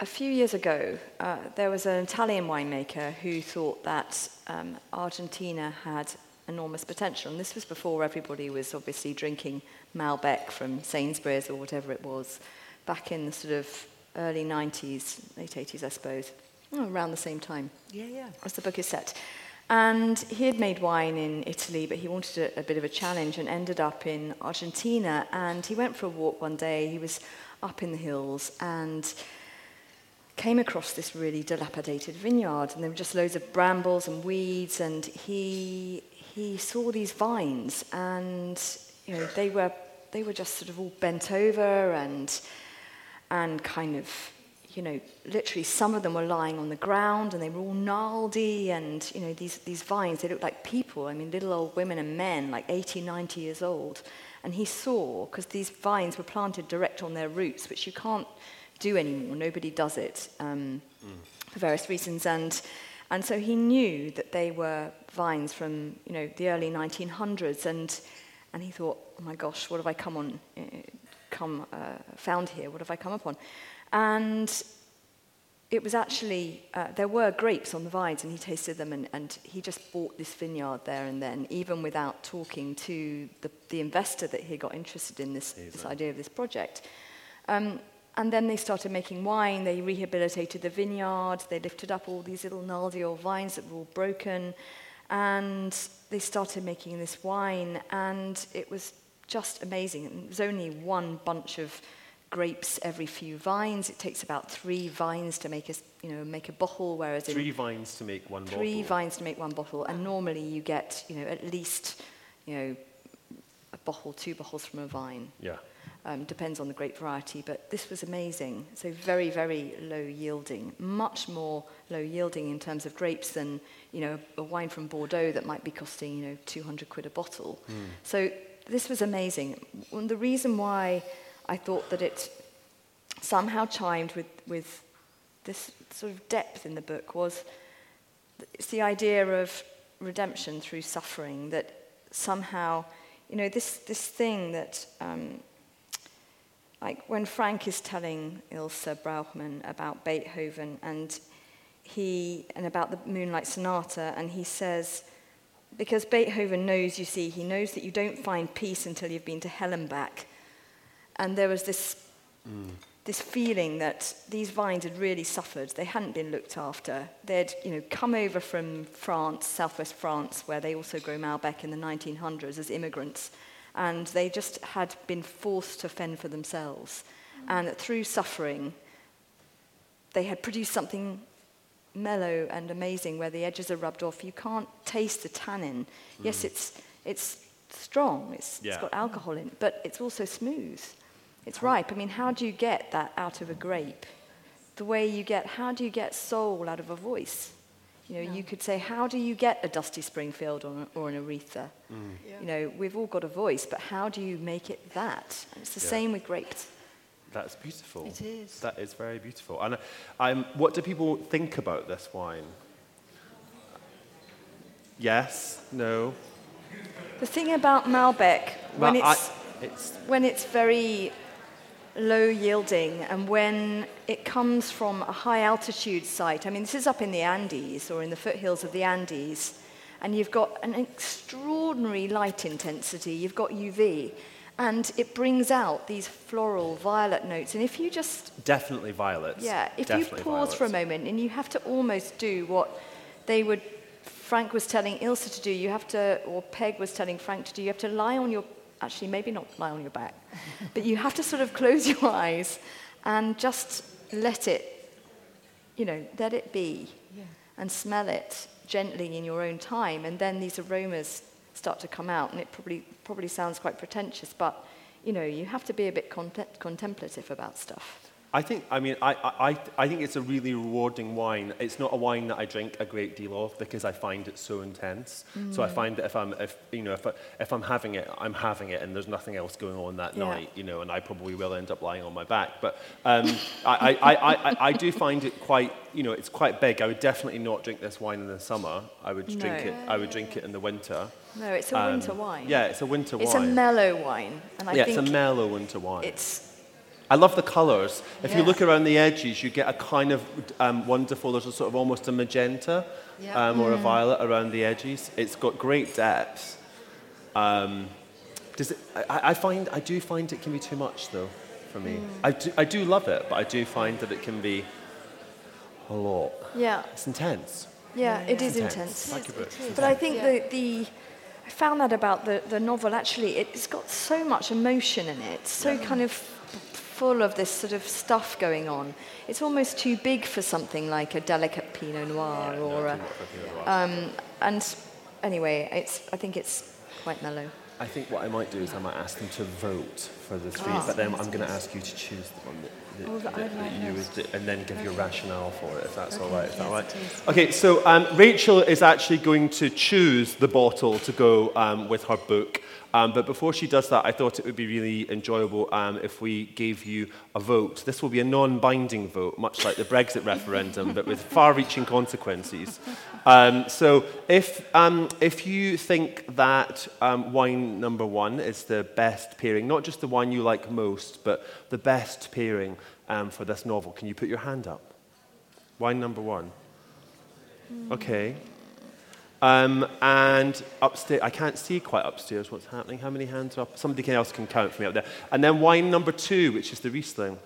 a few years ago, uh, there was an Italian winemaker who thought that um, Argentina had enormous potential. And this was before everybody was obviously drinking Malbec from Sainsbury's or whatever it was, back in the sort of early 90s, late 80s, I suppose, oh, around the same time Yeah, yeah. as the book is set. And he had made wine in Italy, but he wanted a, a bit of a challenge and ended up in Argentina. And he went for a walk one day. He was up in the hills and came across this really dilapidated vineyard. And there were just loads of brambles and weeds. And he, he saw these vines, and you know, they, were, they were just sort of all bent over and, and kind of, you know, literally some of them were lying on the ground and they were all gnarly and, you know, these, these vines, they looked like people. I mean, little old women and men, like 80, 90 years old. And he saw, because these vines were planted direct on their roots, which you can't do anymore. Nobody does it um, mm. for various reasons. And, and so he knew that they were vines from, you know, the early 1900s. And And he thought, oh my gosh, what have I come on, eh, come, uh, found here? What have I come upon? And it was actually, uh, there were grapes on the vines, and he tasted them, and, and he just bought this vineyard there and then, even without talking to the, the investor that he got interested in this, this idea of this project. Um, and then they started making wine, they rehabilitated the vineyard, they lifted up all these little gnarly old vines that were all broken. And they started making this wine, and it was just amazing. It was only one bunch of grapes every few vines. It takes about three vines to make a, you know, make a bottle, whereas three vines to make one three bottle. Three vines to make one bottle, and normally you get, you know, at least, you know, a bottle, two bottles from a vine. Yeah. Um, depends on the grape variety, but this was amazing. So very, very low yielding, much more low yielding in terms of grapes than you know a, wine from Bordeaux that might be costing you know 200 quid a bottle. Mm. So this was amazing. And the reason why I thought that it somehow chimed with, with this sort of depth in the book was it's the idea of redemption through suffering that somehow, you know, this, this thing that, um, like when Frank is telling Ilse Brauchmann about Beethoven and he, and about the Moonlight Sonata, and he says, because Beethoven knows, you see, he knows that you don't find peace until you've been to hell and back. And there was this, mm. this feeling that these vines had really suffered. They hadn't been looked after. They'd you know, come over from France, southwest France, where they also grow Malbec in the 1900s as immigrants. And they just had been forced to fend for themselves. And through suffering, they had produced something mellow and amazing where the edges are rubbed off. You can't taste the tannin. Mm. Yes, it's, it's strong, it's, yeah. it's got alcohol in it, but it's also smooth. It's ripe. I mean, how do you get that out of a grape? The way you get, how do you get soul out of a voice? You know, yeah. you could say, how do you get a Dusty Springfield or, or an Aretha? Mm. Yeah. You know, we've all got a voice, but how do you make it that? And it's the yeah. same with grapes. That's beautiful. It is. That is very beautiful. And um, what do people think about this wine? Yes? No? The thing about Malbec, when, it's, I, it's, when it's very low yielding and when it comes from a high altitude site, I mean, this is up in the Andes or in the foothills of the Andes, and you've got an extraordinary light intensity, you've got UV, and it brings out these floral violet notes. And if you just. Definitely violets. Yeah, if Definitely you pause violets. for a moment and you have to almost do what they would. Frank was telling Ilse to do, you have to, or Peg was telling Frank to do, you have to lie on your actually maybe not lie on your back, but you have to sort of close your *laughs* eyes and just let it, you know, let it be yeah. and smell it gently in your own time. And then these aromas start to come out. And it probably, probably sounds quite pretentious, but, you know, you have to be a bit contem contemplative about stuff. I think, I mean, I, I, I think it's a really rewarding wine. It's not a wine that I drink a great deal of because I find it so intense. Mm. So I mm. find that if I'm, if, you know, if, I, if I'm having it, I'm having it and there's nothing else going on that yeah. night, you know, and I probably will end up lying on my back. But um, I, I, I, I, I do find it quite, you know, it's quite big. I would definitely not drink this wine in the summer. I would no. drink it, I would drink it in the winter. No, it's a um, winter wine. Yeah, it's a winter it's wine. It's a mellow wine. And I yeah, think it's a mellow winter wine. It's I love the colours. If yeah. you look around the edges, you get a kind of um, wonderful, there's a sort of almost a magenta yeah. um, or mm. a violet around the edges. It's got great depth. Um, does it, I, I, find, I do find it can be too much, though, for me. Mm. I, do, I do love it, but I do find that it can be a lot. Yeah. It's intense. Yeah, it is intense. intense. But I think yeah. the, the, I found that about the, the novel, actually, it's got so much emotion in it, so yeah. kind of full of this sort of stuff going on. It's almost too big for something like a delicate Pinot Noir yeah, or no, a. Um, and anyway, it's, I think it's quite mellow. I think what I might do is I might ask them to vote for the three, Ah. but then I'm going to ask you to choose the one that, that, Oh, that that, like that you would do, and then give your rationale for it, if that's all Okay, right. Is that yes, all right? is. Okay, so um, Rachel is actually going to choose the bottle to go um, with her book. Um, but before she does that, I thought it would be really enjoyable um, if we gave you a vote. This will be a non binding vote, much like the Brexit referendum, but with far reaching consequences. Um, so, if, um, if you think that um, wine number one is the best pairing, not just the one you like most, but the best pairing um, for this novel, can you put your hand up? Wine number one. Okay. Um, and upstairs, I can't see quite upstairs what's happening. How many hands are up? Somebody else can count for me up there. And then wine number two, which is the Riesling.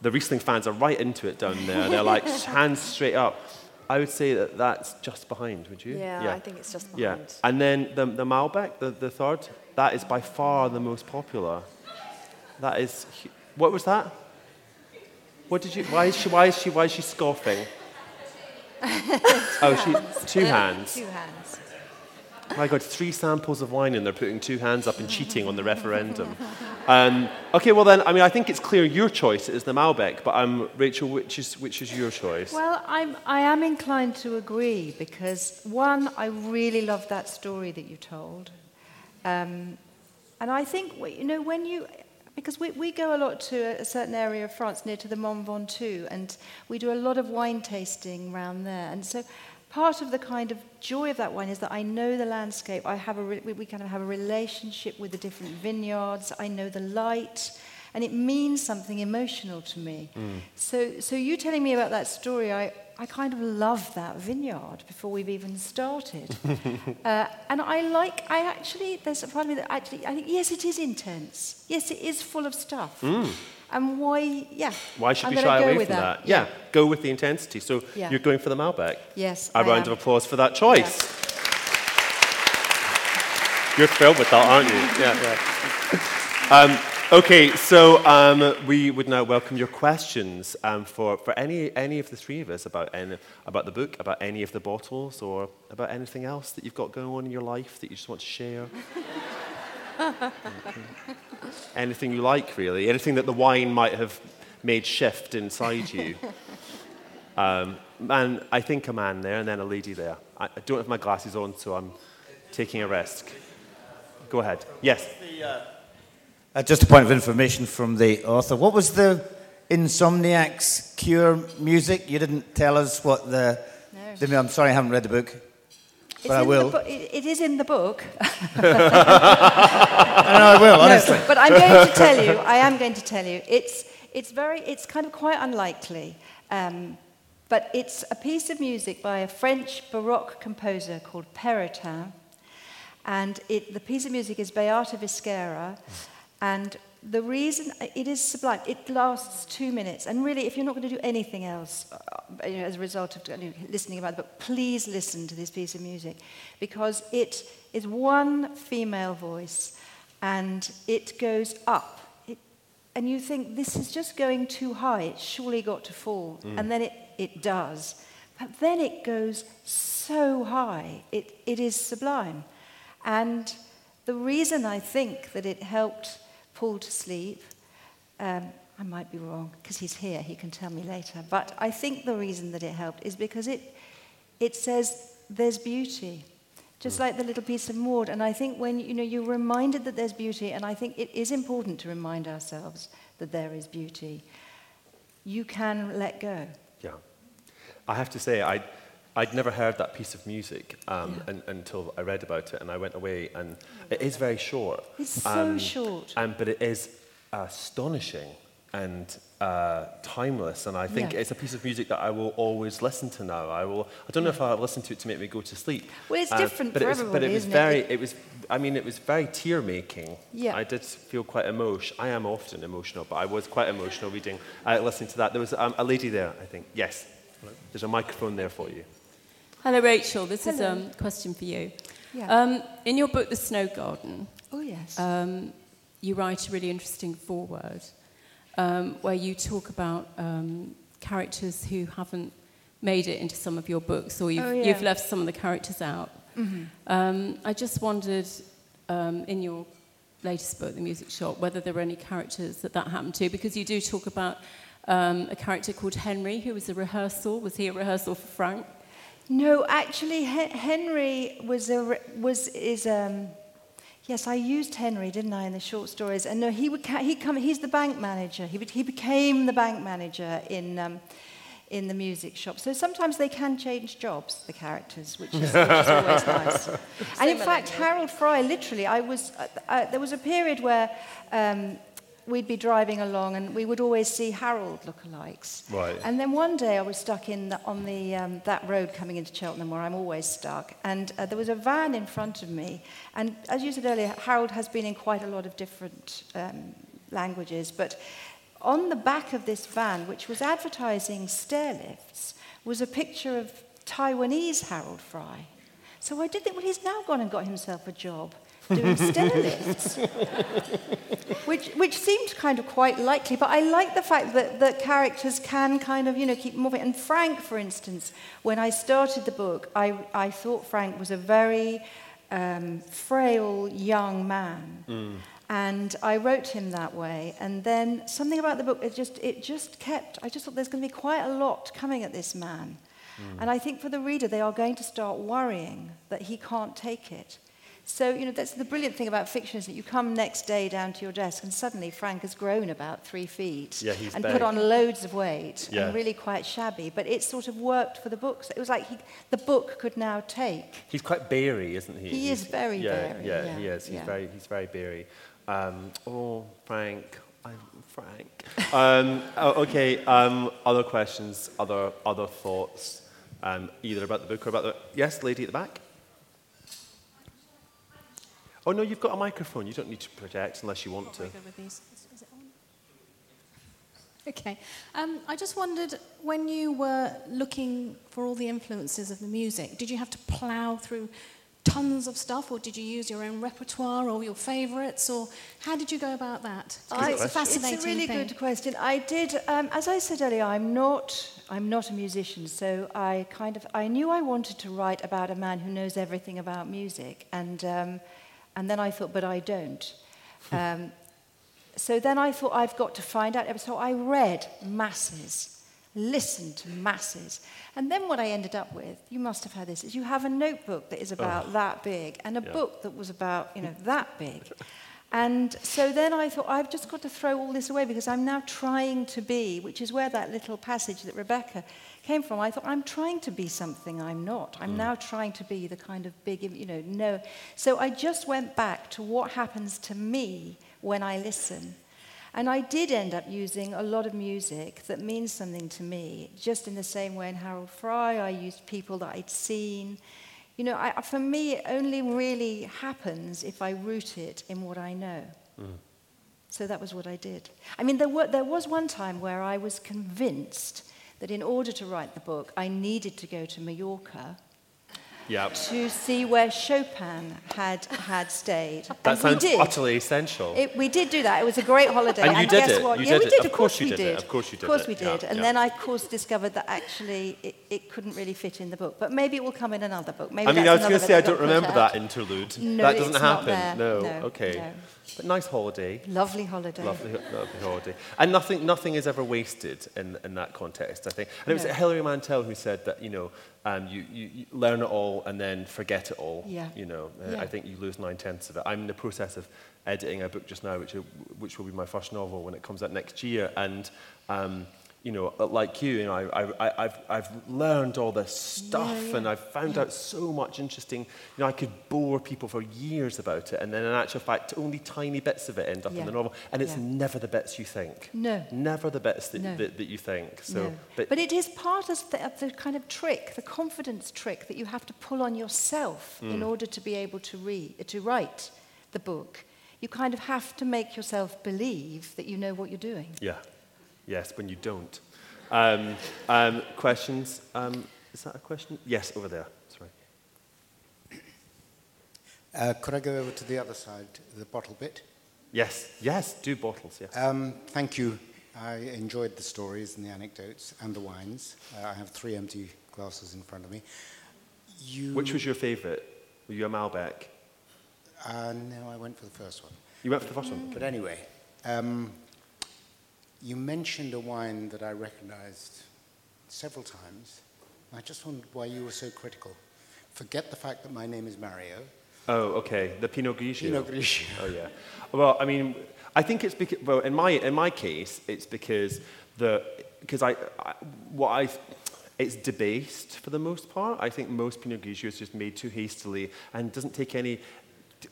The Riesling fans are right into it down there. They're like *laughs* hands straight up. I would say that that's just behind, would you? Yeah, I think it's just behind. Yeah. And then the, the Malbec, the, the third, that is by far the most popular. That is, what was that? What did you, why is she, why is she, why is she scoffing? oh, she, two hands. Two hands. My God, three samples of wine and they're putting two hands up and cheating on the referendum. Um, okay, well then, I mean, I think it's clear your choice is the Malbec, but um, Rachel, which is, which is your choice? Well, I'm, I am inclined to agree because, one, I really love that story that you told. Um, and I think, you know, when you, because we, we go a lot to a certain area of France near to the Mont Ventoux, and we do a lot of wine tasting around there. And so part of the kind of joy of that wine is that I know the landscape. I have a, re- we, we kind of have a relationship with the different vineyards. I know the light. And it means something emotional to me. Mm. So, so you telling me about that story, I, I kind of love that vineyard before we've even started. *laughs* uh, and I like, I actually, there's a part of me that actually, I think, yes, it is intense. Yes, it is full of stuff. And why, yeah. Why should I'm we shy away from that? Yeah. go with the intensity. So Yeah. you're going for the Malbec? Yes, A I round am. of applause for that choice. You're thrilled with that, aren't you? Yeah, yeah. *laughs* Um, okay, so um, we would now welcome your questions um, for, for any, any of the three of us about, any, about the book, about any of the bottles, or about anything else that you've got going on in your life that you just want to share. *laughs* anything you like, really. Anything that the wine might have made shift inside you. Um, man, I think a man there and then a lady there. I, I don't have my glasses on, so I'm taking a risk. Go ahead. Yes. Uh, just a point of information from the author. What was the Insomniac's Cure music? You didn't tell us what the. No. the I'm sorry, I haven't read the book, It's but I will. Bu- it, is in the book. *laughs* Know I will, honestly. No, but I'm going to tell you, I am going to tell you, it's, it's very, it's kind of quite unlikely. Um, but it's a piece of music by a French Baroque composer called Perotin. And it, the piece of music is Beata Viscera. And the reason, it is sublime. It lasts two minutes. And really, if you're not going to do anything else uh, you know, as a result of listening about the book, please listen to this piece of music. Because it is one female voice and it goes up. It, and you think, this is just going too high. It's surely got to fall. And then it, it does. But then it goes so high. It, it is sublime. And the reason I think that it helped Paul to sleep, um, I might be wrong because he's here, he can tell me later, but I think the reason that it helped is because it, it says there's beauty, just like the little piece of Maud. And I think when you know, you're reminded that there's beauty, and I think it is important to remind ourselves that there is beauty, you can let go. Yeah. I have to say, I, I'd never heard that piece of music um, Yeah. un- until I read about it, and I went away, and it is very short. It's so short. Um, but it is astonishing and uh, timeless, and I think Yeah. it's a piece of music that I will always listen to now. I will. I don't know if I'll listen to it to make me go to sleep. Well, it's Uh, different but for it was, But it was very. It- It was. I mean, it was very tear making. Yeah. I did feel quite emotional. I am often emotional, but I was quite emotional reading, uh, listening to that. There was um, a lady there, I think. Yes. There's a microphone there for you. Hello, Rachel. This is Hello. um, a question for you. Yeah. Um, in your book, The Snow Garden, oh, yes. um, you write a really interesting foreword um, where you talk about um, characters who haven't made it into some of your books, or you've, Oh, yeah. you've left some of the characters out. Um, I just wondered um, in your latest book, The Music Shop, whether there were any characters that that happened to, because you do talk about um, a character called Henry, who was a rehearsal. Was he a rehearsal for Frank? No, actually, Henry was a was is um. Yes, I used Henry, didn't I, in the short stories? And no, he would he come. He's the bank manager. He be- he became the bank manager in. Um, in the music shop. So sometimes they can change jobs, the characters, which is, which is always *laughs* nice. And in fact, Harold Fry, literally, I was, uh, uh, there was a period where um, we'd be driving along and we would always see Harold lookalikes. Right. And then one day I was stuck in the, on the, um, that road coming into Cheltenham where I'm always stuck. And uh, there was a van in front of me. And as you said earlier, Harold has been in quite a lot of different um, languages. But on the back of this van, which was advertising stair lifts, was a picture of Taiwanese Harold Fry. So I did think, well, he's now gone and got himself a job doing stair lifts, which, which seemed kind of quite likely. But I like the fact that, that characters can kind of, you know, keep moving. And Frank, for instance, when I started the book, I, I thought Frank was a very um, frail young man. And I wrote him that way. And then something about the book, it just, it just kept, I just thought there's going to be quite a lot coming at this man. And I think for the reader, they are going to start worrying that he can't take it. So, you know, that's the brilliant thing about fiction is that you come next day down to your desk and suddenly Frank has grown about three feet Yeah, and big. put on loads of weight Yeah. and really quite shabby. But it sort of worked for the books. It was like he, the book could now take. He's quite beery, isn't he? He He's- is very yeah, beery, Yeah, yeah, he is. He's very, he's very beery. Um, oh, Frank. I'm Frank. um, *laughs* oh, okay. Um, other questions? Other other thoughts? Um, either about the book or about the yes, lady at the back. Oh no, you've got a microphone. You don't need to project unless you want to. Very good with these. Is- is it on? Okay. Um, I just wondered when you were looking for all the influences of the music, did you have to plough through tons of stuff, or did you use your own repertoire or your favourites, or how did you go about that? I- it's a fascinating It's a really thing. good question. I did, um, as I said earlier, I'm not, I'm not a musician, so I kind of, I knew I wanted to write about a man who knows everything about music, and, um, And then I thought, but I don't. Um, so then I thought, I've got to find out. So I read masses, listened to masses. And then what I ended up with, you must have had this, is you have a notebook that is about oh. that big and a yeah. book that was about, you know, that big. *laughs* And so then I thought, I've just got to throw all this away because I'm now trying to be, which is where that little passage that Rebecca came from. I thought, I'm trying to be something I'm not. I'm hmm. now trying to be the kind of big, you know, no. So I just went back to what happens to me when I listen. And I did end up using a lot of music that means something to me, just in the same way in Harold Fry, I used people that I'd seen. You know, I, for me, it only really happens if I root it in what I know. Hmm. So that was what I did. I mean, there, were, there was one time where I was convinced that in order to write the book, I needed to go to Mallorca Yeah. to see where Chopin had, had stayed. That And we sounds utterly essential. It, we did do that. It was a great holiday. And you did guess it. What? You yeah, did we it. did. Of Of course course, we did it. Of course you did Of course it. we did. Yeah, and yeah. then I, of course, discovered that actually it, it couldn't really fit in the book. But maybe it will come in another book. Maybe I mean, I was going to say I don't remember that interlude. No, that doesn't happen. No. No, Okay. no. But nice holiday. Lovely holiday. Lovely, lovely holiday. And nothing, nothing is ever wasted in, in that context, I think. And no. it was no. Hilary Mantel who said that, you know, um, you, you, you learn it all and then forget it all. Yeah. You know, uh, yeah. I think you lose nine tenths of it. I'm in the process of editing a book just now, which, uh, which will be my first novel when it comes out next year. And um, you know, like you, you know, I, I, I've, I've learned all this stuff yeah. and I've found out so much interesting. You know, I could bore people for years about it, and then in actual fact, only tiny bits of it end up Yeah. in the novel, and it's Yeah. never the bits you think. No. Never the bits that, No. that, that you think. So, no. but, But, it is part of the, of the kind of trick, the confidence trick that you have to pull on yourself Mm. in order to be able to read, to write the book. You kind of have to make yourself believe that you know what you're doing. yeah, yes, when you don't. Um, um, questions? Um, is that a question? Yes, over there. Sorry. Uh, could I go over to the other side, the bottle bit? Yes, yes, do bottles, yes. Um, thank you. I enjoyed the stories and the anecdotes and the wines. Uh, I have three empty glasses in front of me. You, Which was your favourite? Were you a Malbec? Uh, no, I went for the first one. You went for the first one. But anyway, um, you mentioned a wine that I recognized several times. I just wondered why you were so critical. Forget the fact that my name is Mario. Oh, okay. The Pinot Grigio. Pinot Grigio. Oh, yeah. Well, I mean, I think it's because, well, in my, in my case, it's because the, because I, I, what I, it's debased for the most part. I think most Pinot Grigio is just made too hastily and doesn't take any,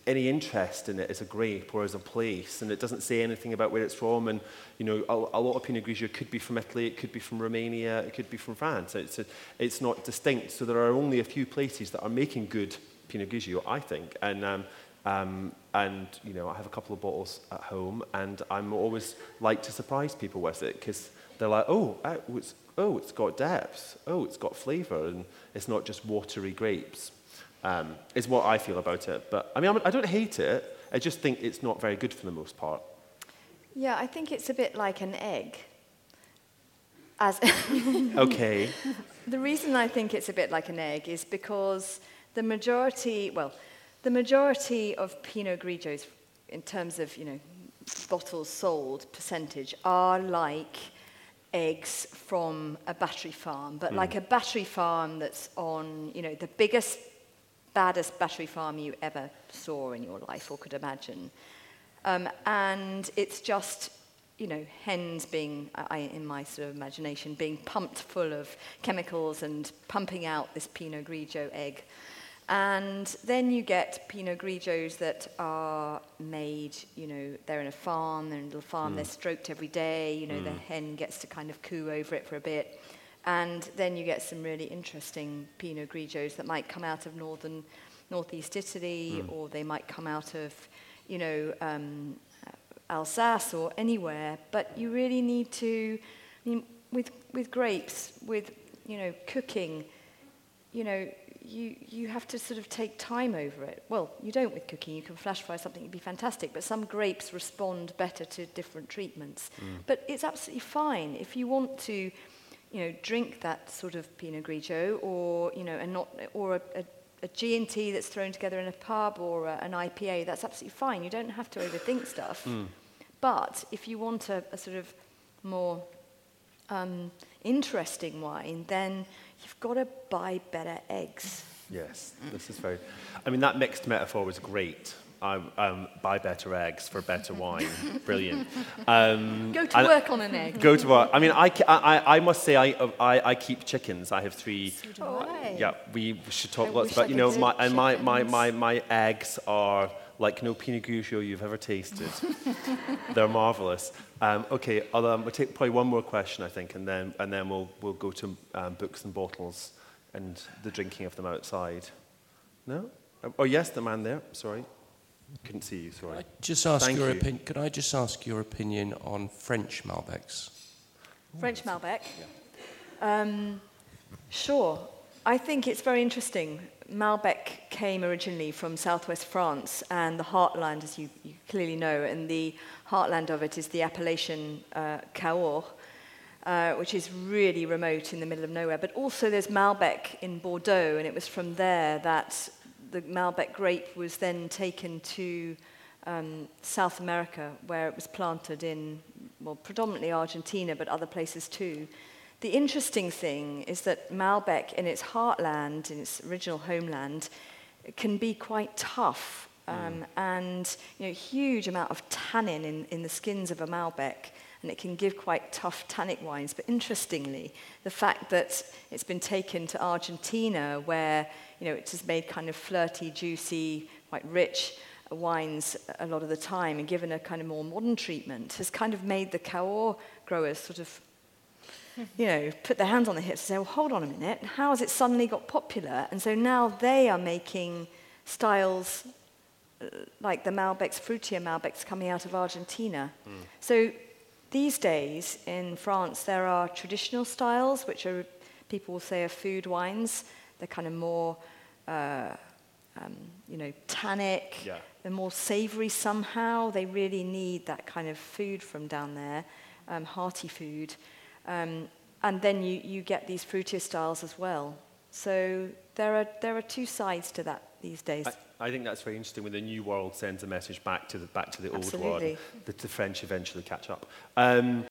any interest in it as a grape or as a place, and it doesn't say anything about where it's from. And you know, a, a lot of Pinot Grigio could be from Italy, it could be from Romania, it could be from France. It's, a, it's not distinct. So there are only a few places that are making good Pinot Grigio, I think. And um, um, and you know, I have a couple of bottles at home, and I'm always like to surprise people with it because they're like, oh, uh, oh, it's got depth, oh, it's got flavour, and it's not just watery grapes. Um, is what I feel about it. But I mean, I don't hate it. I just think it's not very good for the most part. Yeah, I think it's a bit like an egg. As *laughs* Okay. *laughs* the reason I think it's a bit like an egg is because the majority, well, the majority of Pinot Grigios, in terms of you know bottles sold percentage, are like eggs from a battery farm, but like a battery farm that's on you know the biggest, baddest battery farm you ever saw in your life or could imagine, um, and it's just you know, hens being, I, in my sort of imagination, being pumped full of chemicals and pumping out this Pinot Grigio egg. And then you get Pinot Grigios that are made, you know, they're in a farm, they're in a little farm, they're stroked every day, you know, the hen gets to kind of coo over it for a bit. And then you get some really interesting Pinot Grigios that might come out of northern, northeast Italy, or they might come out of, you know, um, Alsace or anywhere, but you really need to, I mean, with, with grapes, with, you know, cooking, you know, you, you have to sort of take time over it. Well, you don't with cooking. You can flash fry something, it'd be fantastic, but some grapes respond better to different treatments. But it's absolutely fine if you want to, you know, drink that sort of Pinot Grigio or, you know, and not, or a, a a G&T that's thrown together in a pub or a, an IPA, that's absolutely fine. You don't have to overthink stuff. But if you want a, a sort of more um, interesting wine, then you've got to buy better eggs. Yes, this is very. I mean, that mixed metaphor was great. I, um, buy better eggs for better *laughs* wine. Brilliant. *laughs* Um, Go to work on an egg. Go to work. I mean, I, I, I must say, I, I, I keep chickens. I have three. Right. Yeah, we should talk I lots about, you know, my, and my, my, my, my eggs are like no Pinot Grigio you've ever tasted. *laughs* They're marvelous. Um, okay, I'll, um, we'll take probably one more question, I think, and then, and then we'll, we'll go to um, books and bottles and the drinking of them outside. No? Oh, yes, the man there. Sorry. Couldn't see you, sorry. I just ask Thank your you. opinion. Could I just ask your opinion on French Malbecs? French Malbec. Um, sure. I think it's very interesting. Malbec came originally from southwest France and the heartland, as you, you clearly know, and the heartland of it is the appellation uh, Cahors, uh, which is really remote in the middle of nowhere. But also there's Malbec in Bordeaux, and it was from there that the Malbec grape was then taken to um, South America, where it was planted in, well, predominantly Argentina, but other places too. The interesting thing is that Malbec, in its heartland, in its original homeland, can be quite tough hmm. um, mm. and you know, huge amount of tannin in, in the skins of a Malbec and it can give quite tough tannic wines. But interestingly, the fact that it's been taken to Argentina where you know it is made kind of flirty, juicy, quite rich wines a lot of the time, and given a kind of more modern treatment, has kind of made the Cahors growers sort of you know, put their hands on their hips and say, well, hold on a minute, how has it suddenly got popular? And so now they are making styles uh, like the Malbecs, fruitier Malbecs coming out of Argentina. So these days in France, there are traditional styles, which are, people will say, are food wines. They're kind of more, uh, um, you know, tannic. Yeah. They're more savory somehow. They really need that kind of food from down there, um, hearty food. Um, and then you, you get these fruitier styles as well. So there are, there are two sides to that these days. I, I think that's very interesting when the new world sends a message back to the, back to the old Absolutely. world. The, the French eventually catch up. Um,